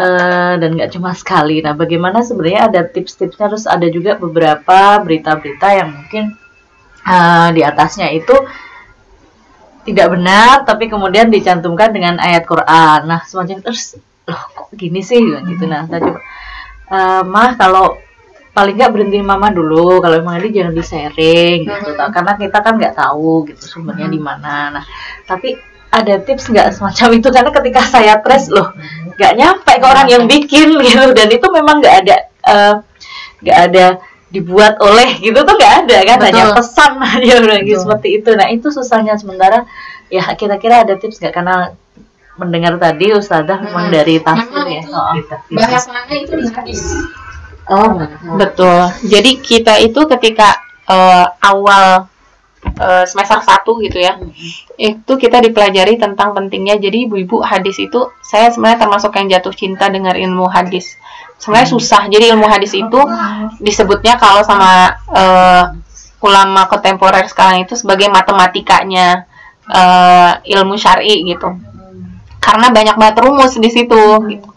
eh, dan nggak cuma sekali. Nah, bagaimana sebenarnya ada tips-tipsnya? Terus ada juga beberapa berita-berita yang mungkin eh, di atasnya itu tidak benar, tapi kemudian dicantumkan dengan ayat Quran. Nah, semacam terus, loh kok gini sih gitu. Nah, saya coba, "Eh, mah kalau paling nggak berhenti mama dulu. Kalau emang ini jangan di sharing gitu, Mhm. karena kita kan nggak tahu gitu sumbernya di mana. Nah, tapi ada tips nggak semacam itu karena ketika saya trace loh nggak nyampe ke orang yang bikin gitu dan itu memang nggak ada eh, nggak ada dibuat oleh gitu tuh nggak ada kan hanya Betul. pesan aja udah gitu seperti itu nah itu susahnya sementara ya kira-kira ada tips nggak karena mendengar tadi ustazah memang Hmm. dari tafsir ya Oh. Bahasanya itu di hadis. Oh Betul. Jadi kita itu ketika eh, awal eh, semester 1 gitu ya. Itu kita dipelajari tentang pentingnya. Jadi ibu-ibu hadis itu saya sebenarnya termasuk yang jatuh cinta dengan ilmu hadis. Sebenarnya susah. Jadi ilmu hadis itu disebutnya kalau sama eh, ulama kontemporer sekarang itu sebagai matematikanya eh, ilmu syar'i gitu. Karena banyak banget rumus di situ gitu.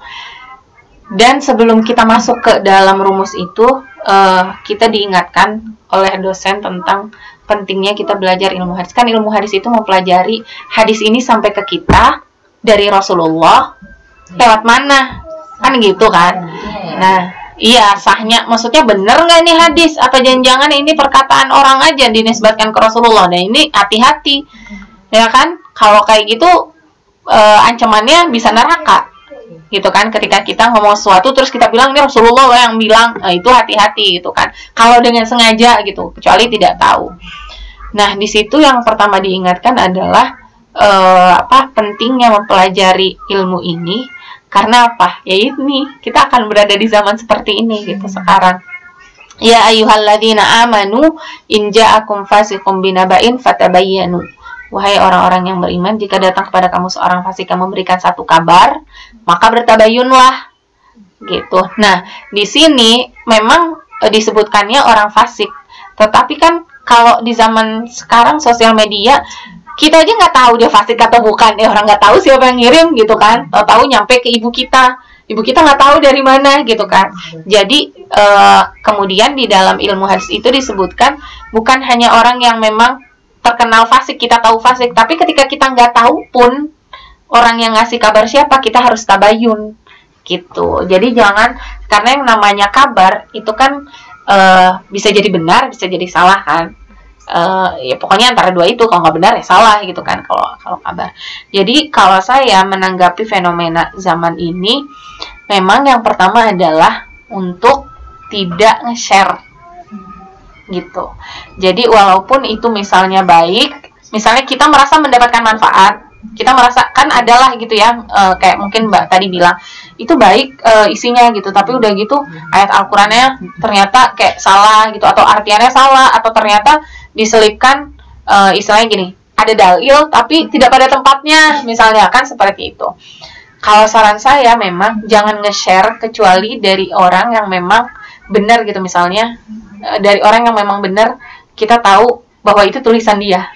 Dan sebelum kita masuk ke dalam rumus itu, eh, kita diingatkan oleh dosen tentang pentingnya kita belajar ilmu hadis. Kan ilmu hadis itu mempelajari hadis ini sampai ke kita dari Rasulullah lewat mana, kan gitu kan? Nah, iya sahnya, maksudnya bener nggak nih hadis atau jangan-jangan ini perkataan orang aja dinisbatkan ke Rasulullah? Nah ini hati-hati, ya kan? Kalau kayak gitu eh, ancamannya bisa neraka gitu kan ketika kita ngomong sesuatu terus kita bilang ini Rasulullah yang bilang. Nah, itu hati-hati gitu kan. Kalau dengan sengaja gitu kecuali tidak tahu. Nah di situ yang pertama diingatkan adalah eh, apa pentingnya mempelajari ilmu ini. Karena apa? Ya ini kita akan berada di zaman seperti ini gitu sekarang. Ya ayyuhalladzina amanu in ja'akum fasiqun binaba'in fatabayyanu Wahai orang-orang yang beriman, jika datang kepada kamu seorang fasik yang memberikan satu kabar, maka bertabayunlah. Gitu. Nah, di sini memang e, disebutkannya orang fasik. Tetapi kan kalau di zaman sekarang sosial media kita aja nggak tahu dia fasik atau bukan ya orang nggak tahu siapa yang ngirim gitu kan tahu-tahu nyampe ke ibu kita ibu kita nggak tahu dari mana gitu kan jadi eh, kemudian di dalam ilmu hadis itu disebutkan bukan hanya orang yang memang terkenal fasik kita tahu fasik. Tapi ketika kita nggak tahu pun orang yang ngasih kabar siapa kita harus tabayun gitu. Jadi jangan karena yang namanya kabar itu kan eh, bisa jadi benar bisa jadi salah kan. Eh, ya pokoknya antara dua itu kalau nggak benar ya salah gitu kan kalau kalau kabar. Jadi kalau saya menanggapi fenomena zaman ini memang yang pertama adalah untuk tidak nge-share gitu. Jadi walaupun itu misalnya baik misalnya kita merasa mendapatkan manfaat kita merasa kan adalah gitu ya eh, kayak mungkin mbak tadi bilang itu baik eh, isinya gitu. Tapi udah gitu ayat Al-Qur'annya ternyata kayak salah gitu atau artiannya salah atau ternyata diselipkan eh, istilahnya gini ada dalil tapi tidak pada tempatnya misalnya kan seperti itu. Kalau saran saya memang jangan nge-share kecuali dari orang yang memang benar gitu misalnya eh, dari orang yang memang benar kita tahu bahwa itu tulisan dia.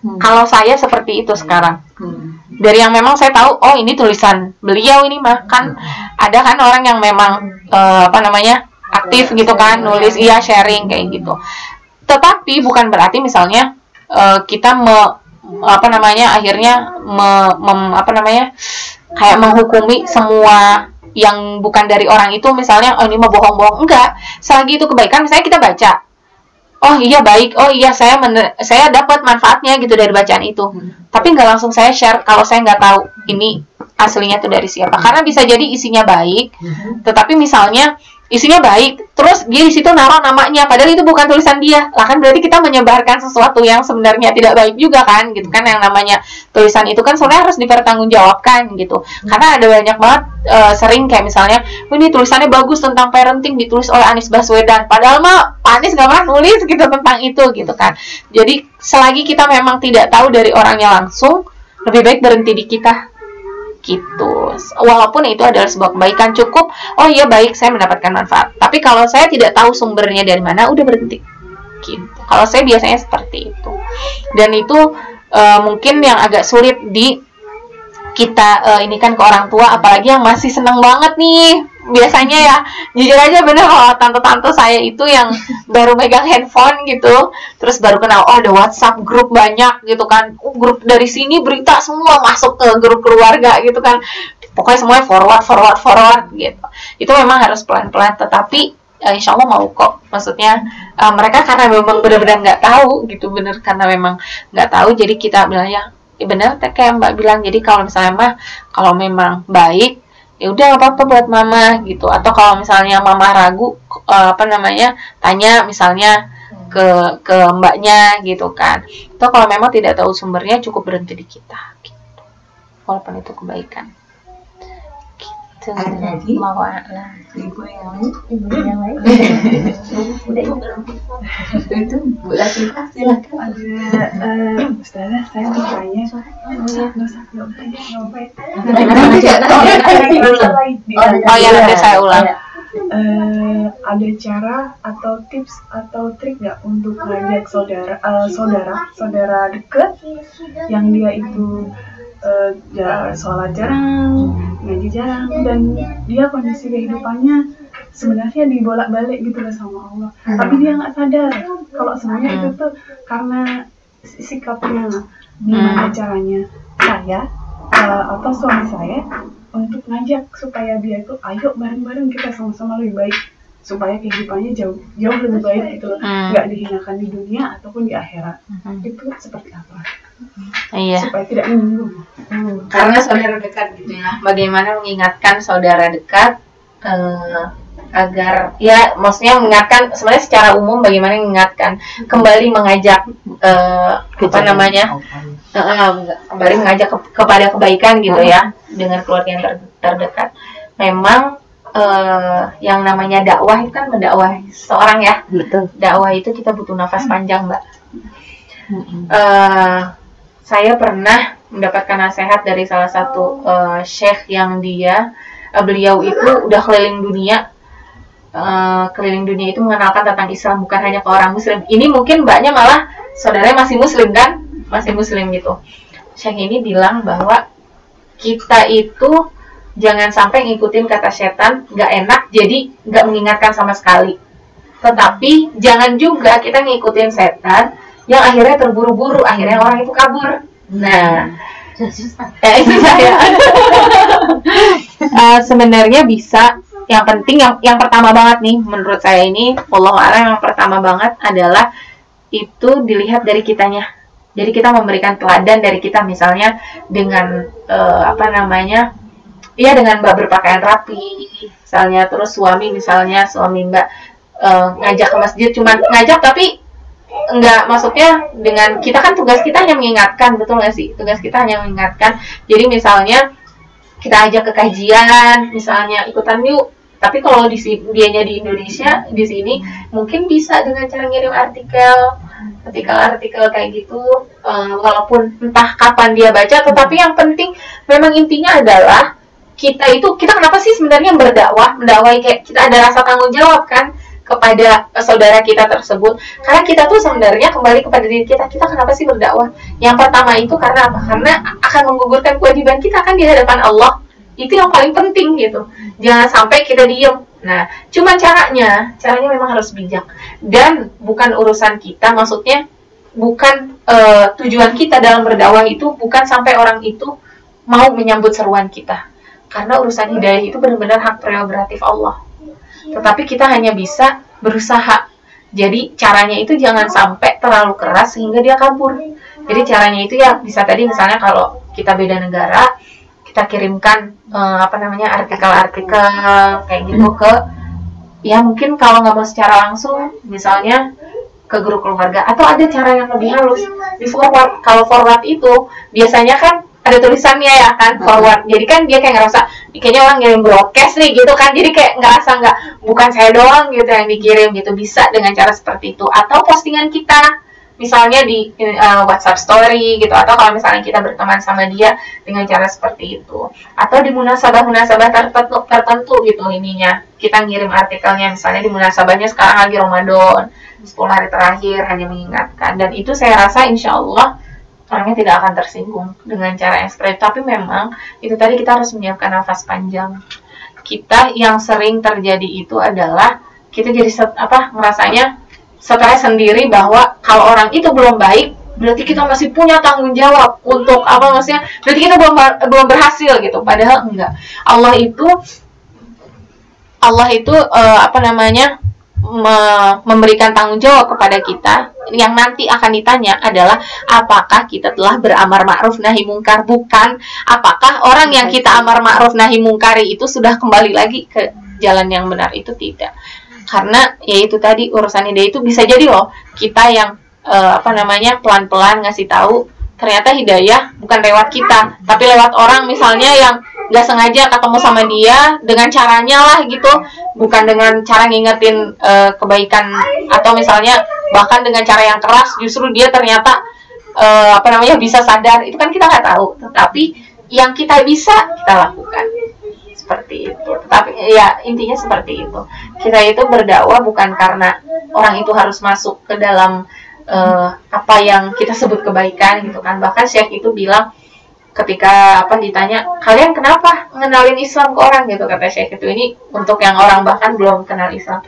Kalau saya seperti itu sekarang. Hmm. dari yang memang saya tahu oh ini tulisan beliau ini mah kan ada kan orang yang memang eh, apa namanya aktif gitu kan nulis iya. sharing kayak gitu. Tetapi bukan berarti misalnya eh, kita me, apa namanya akhirnya me- mem- apa namanya kayak menghukumi semua yang bukan dari orang itu misalnya oh ini mah bohong-bohong. Enggak. Selagi itu kebaikan misalnya kita baca oh iya baik. Oh iya saya mener- saya dapat manfaatnya gitu dari bacaan itu. Tapi nggak langsung saya share kalau saya nggak tahu ini aslinya tuh dari siapa. Karena bisa jadi isinya baik tetapi misalnya isinya baik terus dia di situ naruh namanya padahal itu bukan tulisan dia. Lah kan berarti kita menyebarkan sesuatu yang sebenarnya tidak baik juga kan gitu kan yang namanya tulisan itu kan sebenarnya harus dipertanggungjawabkan gitu. Karena ada banyak banget eh, sering kayak misalnya "Oh, ini tulisannya bagus tentang parenting ditulis oleh Anies Baswedan. Padahal mah Anies nggak pernah nulis gitu tentang itu gitu kan. Jadi selagi kita memang tidak tahu dari orangnya langsung lebih baik berhenti di kita gitu. Walaupun itu adalah sebuah kebaikan cukup. Oh iya baik saya mendapatkan manfaat. Tapi kalau saya tidak tahu sumbernya dari mana udah berhenti. Gitu. Kalau saya biasanya seperti itu. Dan itu eh, mungkin yang agak sulit di kita eh, ini kan ke orang tua apalagi yang masih seneng banget nih biasanya ya jujur aja bener kalau tante-tante saya itu yang baru megang handphone gitu terus baru kenal oh ada WhatsApp grup banyak gitu kan. Oh, grup dari sini berita semua masuk ke grup keluarga gitu kan. Pokoknya semuanya forward forward forward gitu. Itu memang harus pelan-pelan tetapi eh, insya Allah mau kok. Maksudnya eh, mereka karena memang benar-benar nggak tahu gitu bener karena memang nggak tahu jadi kita bilang ya "Ih, bener kayak mbak bilang. Jadi kalau misalnya mah kalau memang baik ya udah apa-apa buat mama gitu. Atau kalau misalnya mama ragu eh, apa namanya tanya misalnya ke ke mbaknya gitu kan. Atau kalau memang tidak tahu sumbernya cukup berhenti di kita gitu. Walaupun itu kebaikan lagi? Ibu yang lain? Ibu yang lain. Udah. Itu Bu Latifah silakan. Ada eh, Ustazah saya mau tanya. Oh ya nanti saya ulang Eh, ada cara atau tips atau trik nggak untuk ngajak saudara eh, saudara saudara deket yang dia itu ja- sholat jarang ngaji jarang dan dia kondisi kehidupannya sebenarnya dibolak-balik gitu loh sama Allah. Tapi dia nggak sadar kalau sebenarnya itu tuh karena sikapnya gimana caranya saya eh, atau suami saya untuk ngajak supaya dia itu ayo bareng-bareng kita sama-sama lebih baik. Supaya kehidupannya jauh jauh lebih baik gitu loh. Hmm. nggak dihinakan di dunia ataupun di akhirat. Mhm. itu seperti apa iya. Supaya tidak menyinggung. Karena saudara dekat gitu ya. Bagaimana mengingatkan saudara dekat eh, agar ya maksudnya mengingatkan sebenarnya secara umum bagaimana mengingatkan? Kembali mengajak eh, apa namanya? Eh, eh, kembali mengajak ke- kepada kebaikan gitu ya dengan keluarga yang ter- terdekat. Memang eh, yang namanya dakwah itu kan mendakwahi seorang ya. Betul. Dakwah itu kita butuh nafas panjang mbak. Eh, saya pernah mendapatkan nasihat dari salah satu uh, syekh yang dia uh, beliau itu udah keliling dunia uh, keliling dunia itu mengenalkan tentang Islam bukan hanya ke orang Muslim. Ini mungkin mbaknya malah saudaranya masih Muslim kan, masih Muslim gitu. Syekh ini bilang bahwa kita itu jangan sampai ngikutin kata setan, nggak enak, jadi nggak mengingatkan sama sekali. Tetapi jangan juga kita ngikutin setan yang akhirnya terburu-buru, akhirnya orang itu kabur. Nah, eh, itu saya. uh, sebenarnya bisa. Yang penting yang yang pertama banget nih menurut saya ini, Allah alam yang pertama banget adalah itu dilihat dari kitanya. Jadi kita memberikan teladan dari kita misalnya dengan uh, apa namanya Iya dengan mbak berpakaian rapi, misalnya terus suami misalnya suami mbak uh, ngajak ke masjid cuman ngajak tapi enggak maksudnya dengan kita kan tugas kita hanya mengingatkan betul nggak sih? Tugas kita hanya mengingatkan. Jadi misalnya kita ajak ke kajian misalnya ikutan yuk. Tapi kalau di dianya di Indonesia di sini mungkin bisa dengan cara ngirim artikel artikel-artikel kayak gitu. Uh, walaupun entah kapan dia baca tetapi yang penting memang intinya adalah kita itu kita kenapa sih sebenarnya berdakwah? Mendakwai kayak kita ada rasa tanggung jawab kan kepada saudara kita tersebut. Karena kita tuh sebenarnya kembali kepada diri kita. Kita kenapa sih berdakwah? Yang pertama itu karena apa? Karena akan menggugurkan kewajiban kita kan di hadapan Allah. Itu yang paling penting gitu. Jangan sampai kita diem. Nah cuman caranya caranya memang harus bijak. Dan bukan urusan kita maksudnya bukan uh, tujuan kita dalam berdakwah itu bukan sampai orang itu mau menyambut seruan kita. Karena urusan hidayah itu benar-benar hak prerogatif Allah tetapi kita hanya bisa berusaha. Jadi caranya itu jangan sampai terlalu keras sehingga dia kabur. Jadi caranya itu ya bisa tadi misalnya kalau kita beda negara, kita kirimkan uh, apa namanya artikel-artikel kayak gitu ke ya mungkin kalau nggak mau secara langsung misalnya ke grup keluarga atau ada cara yang lebih halus di forward kalau forward itu biasanya kan ada tulisannya ya kan forward. Jadi kan dia kayak ngerasa kayaknya orang ngirim broadcast nih gitu kan. Jadi kayak ngerasa nggak bukan saya doang gitu yang dikirim gitu bisa dengan cara seperti itu. Atau postingan kita misalnya di uh, WhatsApp story gitu atau kalau misalnya kita berteman sama dia dengan cara seperti itu. Atau di munasabah-munasabah tertentu, tertentu gitu ininya. Kita ngirim artikelnya misalnya di munasabahnya sekarang lagi Ramadan 10 hari terakhir hanya mengingatkan. Dan itu saya rasa insya Allah orangnya tidak akan tersinggung dengan cara yang straight. Tapi memang itu tadi kita harus menyiapkan nafas panjang. Kita yang sering terjadi itu adalah kita jadi set, apa ngerasanya stres sendiri bahwa kalau orang itu belum baik berarti kita masih punya tanggung jawab untuk apa maksudnya berarti kita belum belum berhasil gitu padahal enggak Allah itu Allah itu uh, apa namanya me memberikan tanggung jawab kepada kita yang nanti akan ditanya adalah apakah kita telah beramar ma'ruf nahi mungkar? Bukan. Apakah orang yang kita amar ma'ruf nahi mungkari itu sudah kembali lagi ke jalan yang benar? Itu tidak. Karena yaitu tadi urusan ide itu bisa jadi loh kita yang uh, apa namanya pelan-pelan ngasih tahu ternyata hidayah bukan lewat kita tapi lewat orang misalnya yang nggak sengaja ketemu sama dia dengan caranya lah gitu. Bukan dengan cara ngingetin uh, kebaikan atau misalnya bahkan dengan cara yang keras justru dia ternyata uh, apa namanya bisa sadar. Itu kan kita nggak tahu. Tetapi yang kita bisa kita lakukan. Seperti itu. Tetapi ya intinya seperti itu. Kita itu berdakwah bukan karena orang itu harus masuk ke dalam uh, apa yang kita sebut kebaikan gitu kan. Bahkan Syekh itu bilang ketika apa ditanya kalian kenapa mengenalin Islam ke orang? Gitu kata Syekh. Itu ini untuk yang orang bahkan belum kenal Islam.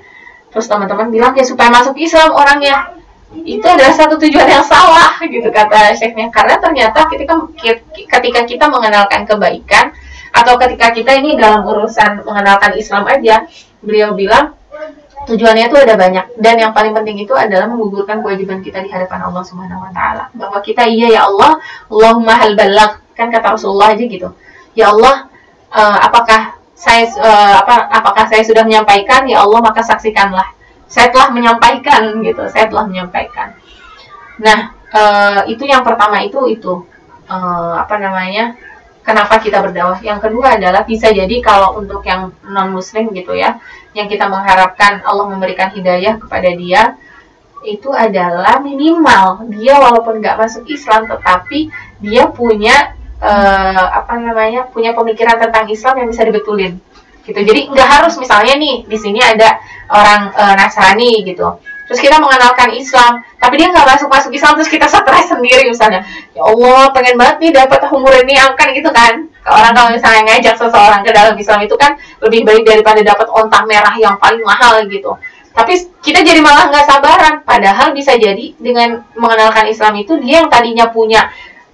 Terus teman-teman bilang ya supaya masuk Islam orangnya. Itu adalah satu tujuan yang salah gitu kata Syekhnya. Karena ternyata ketika ketika kita mengenalkan kebaikan atau ketika kita ini dalam urusan mengenalkan Islam aja beliau bilang tujuannya itu ada banyak. Dan yang paling penting itu adalah menggugurkan kewajiban kita di hadapan Allah Subhanahu wa taala. Bahwa kita iya ya Allah Allahumma hal balagh kan kata Rasulullah aja gitu. Ya Allah uh, apakah saya uh, apa apakah saya sudah menyampaikan? Ya Allah maka saksikanlah. Saya telah menyampaikan gitu. Saya telah menyampaikan. Nah uh, itu yang pertama itu itu uh, apa namanya kenapa kita berdakwah yang kedua adalah bisa jadi kalau untuk yang non muslim gitu ya yang kita mengharapkan Allah memberikan hidayah kepada dia itu adalah minimal dia walaupun nggak masuk Islam tetapi dia punya eh, apa namanya punya pemikiran tentang Islam yang bisa dibetulin gitu. Jadi nggak harus misalnya nih di sini ada orang eh, Nasrani gitu. Terus kita mengenalkan Islam tapi dia nggak masuk masuk Islam terus kita stres sendiri misalnya. Ya Allah pengen banget nih dapat umur ini angkat gitu kan. Orang kalau misalnya ngajak seseorang ke dalam Islam itu kan lebih baik daripada dapat onta merah yang paling mahal gitu. Tapi kita jadi malah nggak sabaran. Padahal bisa jadi dengan mengenalkan Islam itu dia yang tadinya punya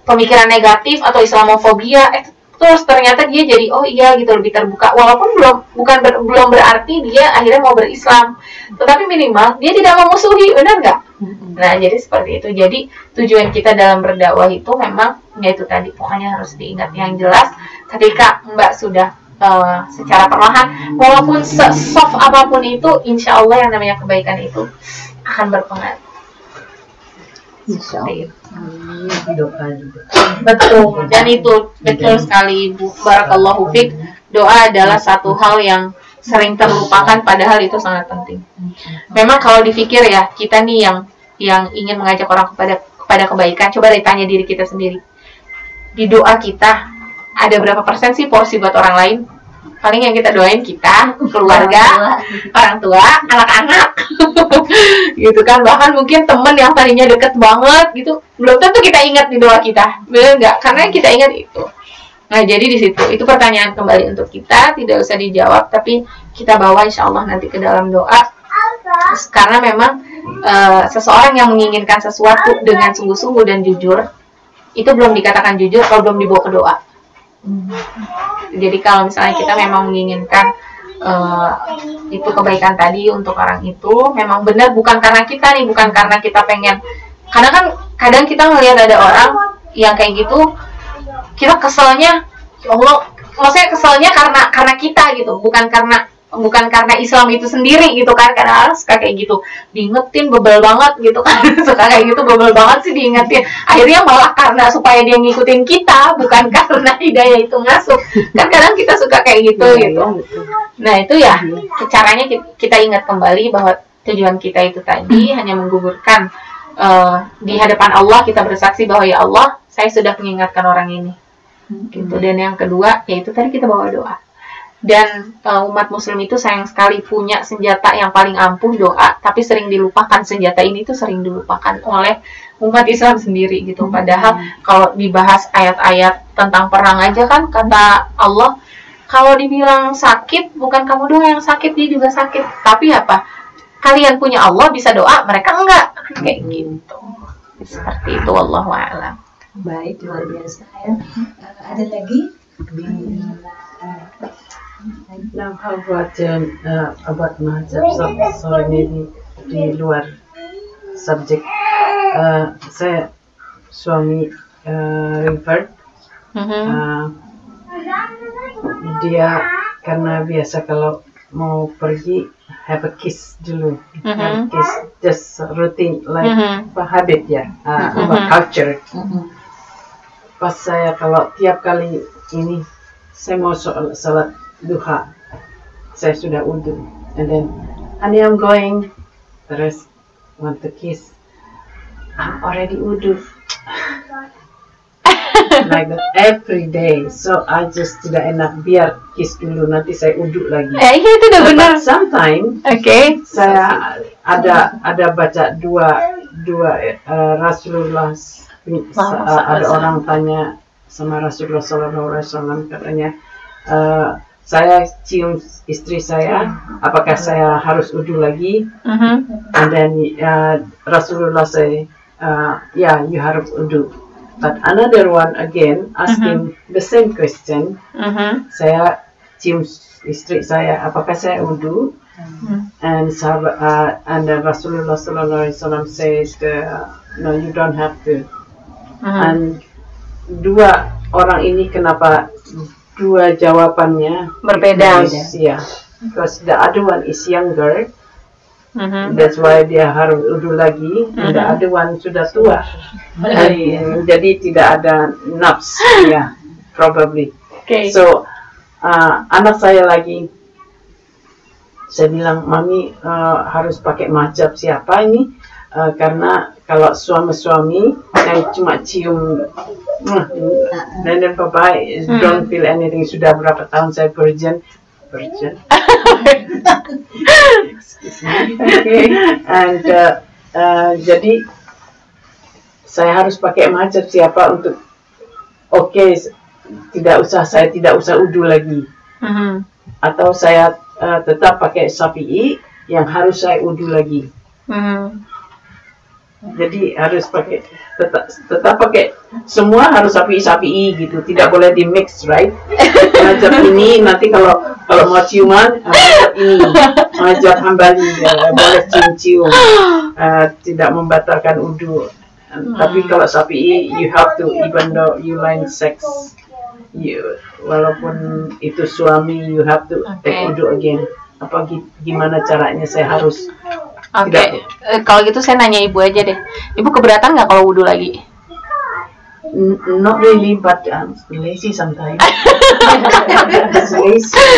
pemikiran negatif atau Islamofobia eh terus ternyata dia jadi oh iya gitu lebih terbuka. Walaupun belum bukan ber- belum berarti dia akhirnya mau berislam. Tetapi minimal dia tidak memusuhi benar nggak? Nah jadi seperti itu. Jadi tujuan kita dalam berdakwah itu memang yaitu tadi pokoknya harus diingat yang jelas ketika mbak sudah eh, secara perlahan walaupun soft apa pun itu insya Allah yang namanya kebaikan itu akan berpengaruh Seperti itu. Betul, dan itu betul sekali Bu. Barakallahu fiq. Doa adalah satu hal yang sering terlupakan padahal itu sangat penting. Memang kalau dipikir ya, kita nih yang yang ingin mengajak orang kepada kepada kebaikan, coba ditanya diri kita sendiri. Di doa kita ada berapa persen sih porsi buat orang lain? Paling yang kita doain kita, keluarga, orang tua, anak-anak, gitu kan. Bahkan mungkin temen yang tadinya deket banget gitu, belum tentu kita ingat di doa kita, bener nggak? Karena yang kita ingat itu. Nah jadi di situ itu pertanyaan kembali untuk kita, tidak usah dijawab, tapi kita bawa insya Allah nanti ke dalam doa. Karena memang eh, seseorang yang menginginkan sesuatu dengan sungguh-sungguh dan jujur, itu belum dikatakan jujur kalau belum dibawa ke doa. Jadi kalau misalnya kita memang menginginkan eh, itu kebaikan tadi untuk orang itu memang benar bukan karena kita nih, bukan karena kita pengen. Karena kan kadang kita ngelihat ada orang yang kayak gitu, kita keselnya, ya Allah, maksudnya keselnya karena karena kita gitu, bukan karena bukan karena Islam itu sendiri gitu kan karena suka kayak gitu. Diingetin bebel banget gitu kan. Suka kayak gitu bebel banget sih diingetin. Akhirnya malah karena supaya dia ngikutin kita bukan karena hidayah itu masuk. Kan kadang kita suka kayak gitu gitu. nah itu ya caranya ki- kita ingat kembali bahwa tujuan kita itu tadi hanya menggugurkan eh, di hadapan Allah kita bersaksi bahwa ya Allah saya sudah mengingatkan orang ini. Gitu. Dan yang kedua yaitu tadi kita bawa doa dan uh, umat muslim itu sayang sekali punya senjata yang paling ampuh doa tapi sering dilupakan. Senjata ini tuh sering dilupakan oleh umat Islam sendiri gitu. Padahal kalau dibahas ayat-ayat tentang perang aja kan kata Allah kalau dibilang sakit bukan kamu doang yang sakit dia juga sakit. Tapi apa? Kalian punya Allah bisa doa mereka enggak. Kayak gitu. Seperti itu Allah a'lam. Baik, luar biasa ya. Ada lagi? Now, how about um, uh, about mazhab? So, sorry, maybe di luar subjek. Uh, saya suami uh, River. Mhm. Uh, dia karena biasa kalau mau pergi have a kiss dulu, have a kiss, just routine like Mhm. apa habit ya, uh, apa Mhm. culture. Pas saya kalau tiap kali ini saya mau salat duha, saya sudah wudhu, and then honey I'm going, terus want to kiss, I'm already wudhu. like that every day. So I just tidak enak biar kiss dulu nanti saya uduk lagi. Eh, iya itu udah benar. Sometimes Oke. saya ada ada baca dua dua eh, Rasulullah uh, ada orang tanya sama Rasulullah Sallallahu Alaihi Wasallam katanya eh, saya cium istri saya. Apakah saya harus udu lagi? Mhm. and then uh, Rasulullah say uh, yeah you have udu. But another one again asking the same question. Mhm. saya cium istri saya. Apakah saya udu? And sahabat uh, and then Rasulullah sallallahu alaihi wasallam says uh, no you don't have to. Mhm. and dua orang ini kenapa dua jawabannya Berbeda. ya because the other one is younger Mhm. that's why dia harus udu lagi and the Mhm. other one sudah tua And, jadi tidak ada nafs ya probably Oke. So, uh, anak saya lagi, saya bilang, mami uh, harus pakai majab siapa ini? Uh, karena kalau suami-suami yang cuma cium hmm, dan dan papa don't feel anything. Sudah berapa tahun saya virgin? Virgin. Oke. and uh, uh, jadi saya harus pakai macet siapa untuk oke s- tidak usah saya tidak usah udu lagi. Mhm. atau saya uh, tetap pakai sapi yang harus saya udu lagi. Mhm. Jadi harus pakai tetap tetap pakai. Semua harus sapi sapi gitu. Tidak boleh di mix right? Mazhab ini nanti kalau kalau mau ciuman eh, mazhab ini. Mazhab hambali ya, boleh cium cium tidak membatalkan udu. Tapi kalau sapi you have to even though you line sex you walaupun itu suami you have to take Okay. udu again. Apa gi- gimana caranya saya harus Oke, Tidak. Eh, kalau gitu saya nanya ibu aja deh. Ibu keberatan nggak kalau wudhu lagi? N- not really, but um, lazy sometimes. Lazy.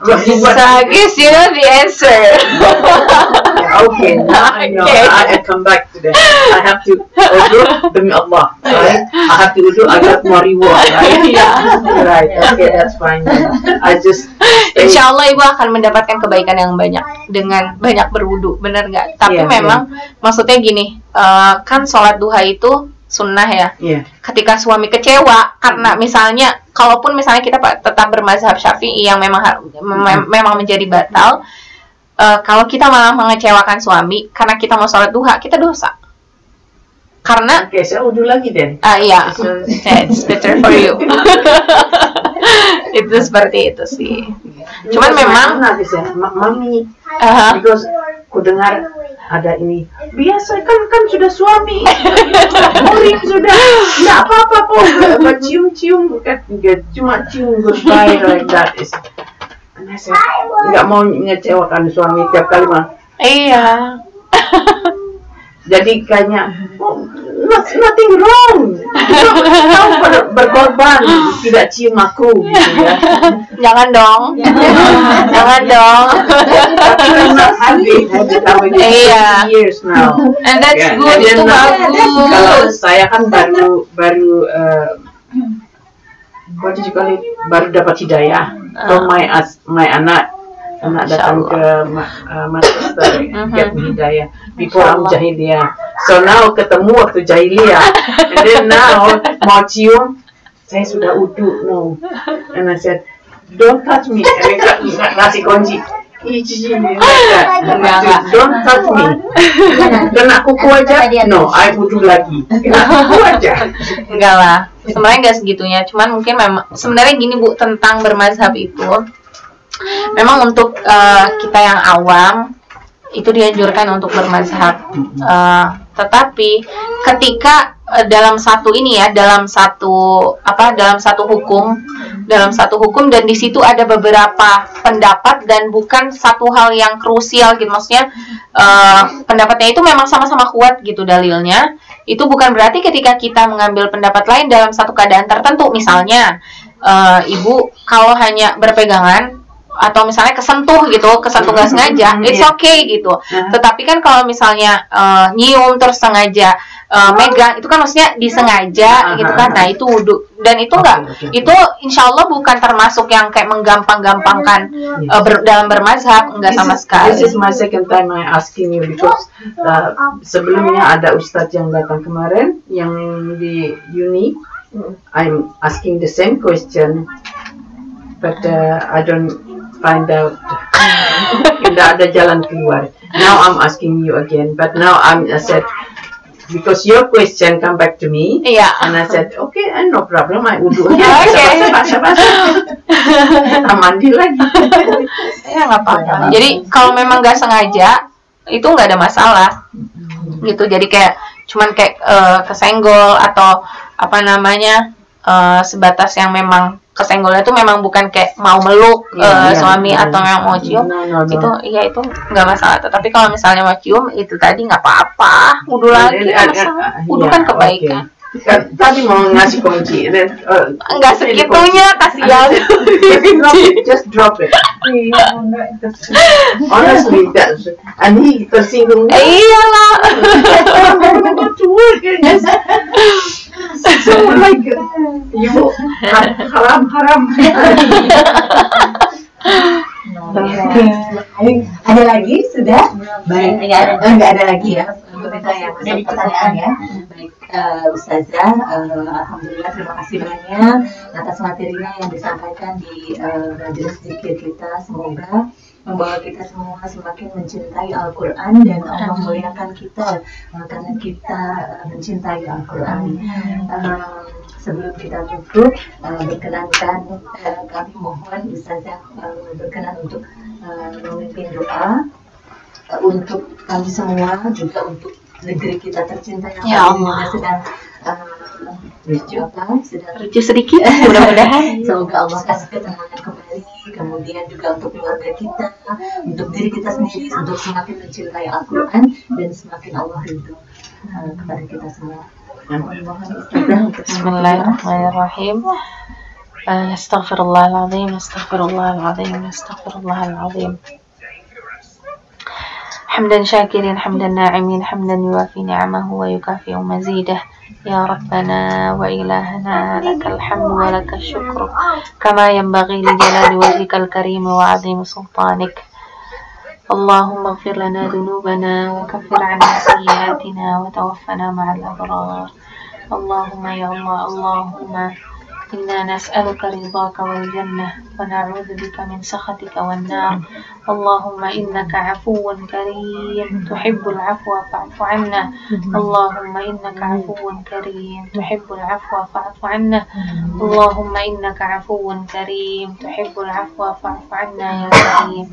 Guess you know the answer. okay, now I know. Okay. I, come back to that. I have to udu demi Allah, right? I have to udu. I got more reward, right? Yeah. Right. Okay, that's fine. I just. Insya Allah ibu akan mendapatkan kebaikan yang banyak dengan banyak berwudu, bener nggak? Tapi Iya, memang maksudnya gini, eh, kan sholat duha itu sunnah ya. Yeah. Ketika suami kecewa karena misalnya, kalaupun misalnya kita tetap bermazhab syafi'i yang memang har- mem- memang menjadi batal, eh, kalau kita malah mengecewakan suami karena kita mau sholat duha, kita dosa. Karena Okay, saya udu lagi then. Ah iya, So- it's better for you. itu seperti itu sih. Cuman memang, my anak is a- ma- mami uh, because ku dengar ada ini biasa kan kan sudah suami boring sudah nggak apa-apa kok nggak cium-cium kan nggak cuma cium goodbye like that is nggak mau ngecewakan suami tiap kali mah iya, jadi kayaknya oh, not- nothing wrong kau ber- berkorban tidak cium aku gitu ya jangan dong, jangan dong. Iya. years now And that's Ya, good, itu now- Kalau bagus. saya kan baru baru uh, what did you call it? Baru dapat hidayah. So my as my anak anak datang ke uh, Manchester Mhm. get hidayah before I'm jahiliyah. So now ketemu waktu jahiliyah. And then now mau cium saya sudah udu no. And I said don't touch me. And ngasih kunci. That. Enggak. Don't touch me. Kena kuku aja? No, I wudu lagi. Kena kuku aja. Enggak lah, sebenarnya enggak segitunya. Cuman mungkin memang sebenarnya gini bu tentang bermazhab itu, memang untuk eh, kita yang awam itu dianjurkan untuk bermazhab. Eh, tetapi ketika dalam satu ini ya, dalam satu apa, dalam satu hukum, dalam satu hukum dan di situ ada beberapa pendapat dan bukan satu hal yang krusial gitu. Maksudnya eh, pendapatnya itu memang sama-sama kuat gitu dalilnya. Itu bukan berarti ketika kita mengambil pendapat lain dalam satu keadaan tertentu, misalnya eh, ibu kalau hanya berpegangan atau misalnya kesentuh gitu, kesentuh nggak sengaja, Mhm, it's iya. okay gitu. Aha. Tetapi kan kalau misalnya eh, nyium terus sengaja eh, megang, itu kan maksudnya disengaja gitu kan. Nah itu wudhu dan itu enggak, oke. itu insya Allah bukan termasuk yang kayak menggampang-gampangkan eh, ber- dalam bermazhab, enggak sama is- sekali. This is my second time I asking you because uh, sebelumnya ada ustadz yang datang kemarin yang di uni. I'm asking the same question, but uh, I don't find out. Tidak ada jalan keluar. Now I'm asking you again, but now I'm I said because your question come back to me. Iya. And I said, okay, eh, no problem, I udu aja. Oke. Basah, basah, basah. Ah, mandi lagi. Ya nggak apa-apa. Jadi kalau memang nggak sengaja itu nggak ada masalah. Gitu. Jadi kayak cuman kayak eh, kesenggol atau apa namanya eh, sebatas yang memang kesenggolnya itu memang bukan kayak mau meluk Iya, eh, iya, suami iya. atau memang mau cium No, no, no. itu iya itu nggak masalah. Tetapi kalau misalnya mau cium itu tadi nggak apa-apa. Wudhu lagi Eh, eh, nggak eh, masalah. Wudhu iya, kan kebaikan. oke. Tadi mau ngasih kunci dan uh, Enggak segitunya kasihan. just drop it. Iya. Honestly, that's and he tersinggung. Eh, iyalah. so like you haram haram. Ada lagi sudah? Baik. Enggak ada, enggak ada lagi ya. Pemirsa yang masuk pertanyaan ya. Baik, eh, Ustazah, eh, Alhamdulillah terima kasih banyak atas materinya yang disampaikan di eh, majelis zikir kita. Semoga membawa kita semua semakin mencintai Al-Quran dan Allah memuliakan kita eh, karena kita mencintai Al-Quran. Eh, sebelum kita tutup, eh, berkenankan eh, kami mohon Ustazah eh, berkenan untuk eh, memimpin doa untuk kami semua juga untuk negeri kita tercinta yang ya Allah. sedang uh, sedang rucu sedikit mudah-mudahan semoga Allah kasih ketenangan kembali kemudian juga untuk keluarga kita untuk diri kita sendiri untuk semakin mencintai Al-Quran dan semakin Allah ridho uh, eh, kepada kita semua Bismillahirrahmanirrahim eh, Astaghfirullahaladzim. Astaghfirullahaladzim. Astaghfirullahaladzim. حمدا شاكرين حمدا ناعمين حمدا يوافي نعمه ويكافئ مزيده. يا ربنا وإلهنا لك الحمد ولك الشكر. كما ينبغي لجلال وجهك الكريم وعظيم سلطانك. اللهم اغفر لنا ذنوبنا وكفر عنا سيئاتنا وتوفنا مع الأبرار. اللهم يا الله اللهم إنا نسألك رضاك والجنة ونعوذ بك من سخطك والنار. اللهم إنك عفو كريم. تحب العفو فاعف عنا. اللهم إنك عفو كريم. تحب العفو فاعف عنا. اللهم إنك عفو كريم. تحب العفو فاعف عنا يا كريم.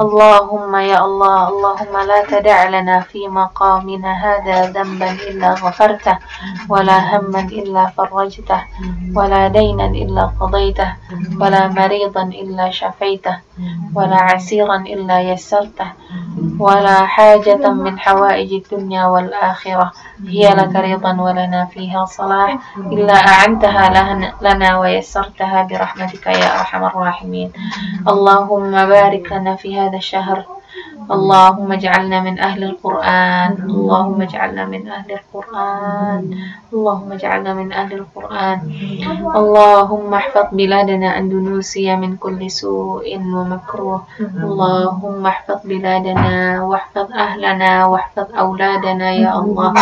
اللهم يا الله اللهم لا تدع لنا في مقامنا هذا ذنبا إلا غفرته ولا هما إلا فرجته ولا دينا إلا قضيته ولا مريضا إلا شفيته ولا عسيرا إلا يسرته ولا حاجة من حوائج الدنيا والآخرة. هي لك رضا ولنا فيها صلاح. إلا أعنتها لنا ويسرتها برحمتك يا أرحم الراحمين. اللهم بارك لنا في هذا الشهر. اللهم اجعلنا من أهل القرآن اللهم اجعلنا من أهل القرآن اللهم اجعلنا من أهل القرآن اللهم احفظ بلادنا أندونوسيا من كل سوء ومكروه اللهم احفظ بلادنا واحفظ أهلنا واحفظ أولادنا يا الله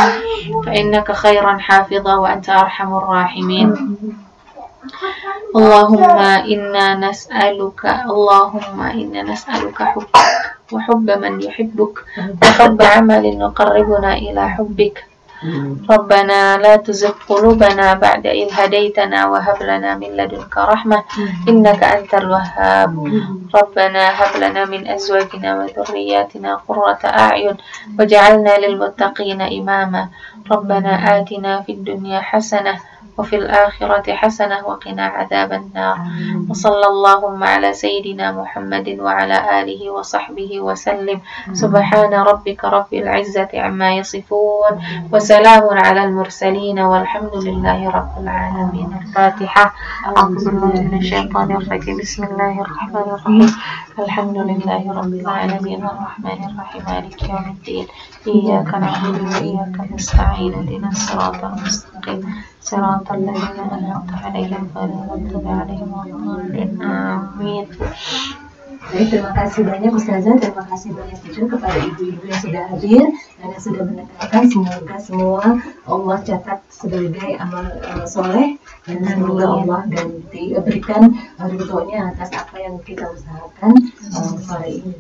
فإنك خيرا حافظا وأنت أرحم الراحمين اللهم إنا نسألك اللهم إنا نسألك حبك وحب من يحبك. وحب عمل يقربنا إلى حبك. ربنا لا تزغ قلوبنا بعد إذ هديتنا وهب لنا من لدنك رحمة إنك أنت الوهاب. ربنا هب لنا من أزواجنا وذرياتنا قرة أعين وجعلنا للمتقين إماما. ربنا آتنا في الدنيا حسنة وفي الآخرة حسنة وقنا عذاب النار. وصلى اللهم على سيدنا محمد وعلى آله وصحبه وسلم. سبحان ربك رب العزة عما يصفون. وسلام على المرسلين والحمد لله رب العالمين. الفاتحة. أعوذ بالله من الشيطان الرجيم. بسم الله الرحمن الرحيم. الحمد لله رب العالمين. الرحمن الرحيم. مالك يوم الدين. إياك نعبد وإياك نستعين. اهدنا الصراط المستقيم. صراط الذين أنعمت عليهم غير المغضوب عليهم ولا الضالين آمين Baik, terima kasih banyak Ustazah, terima kasih banyak juga kepada ibu-ibu yang sudah hadir dan yang sudah mendengarkan. Semoga semua Allah catat sebagai amal eh, soleh dan semoga Allah ganti eh, berikan eh, ridhonya atas apa yang kita usahakan eh, sore ini.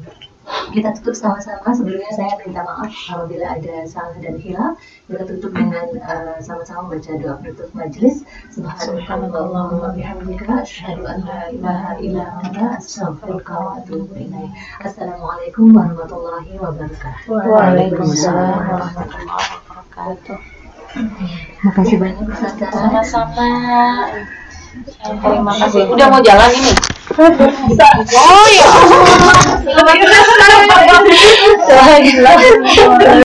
Kita tutup sama-sama. Sebelumnya saya minta maaf apabila ada salah dan hilaf. Kita tutup dengan eh, sama-sama baca doa penutup majelis. Subhanallahumma bihamdika asyhadu an la ilaha illa anta astaghfiruka wa atubu ilaik. Assalamualaikum warahmatullahi wabarakatuh. Waalaikumsalam warahmatullahi wabarakatuh Makasih banyak sama-sama terima kasih udah mau jalan ini oh ya Allah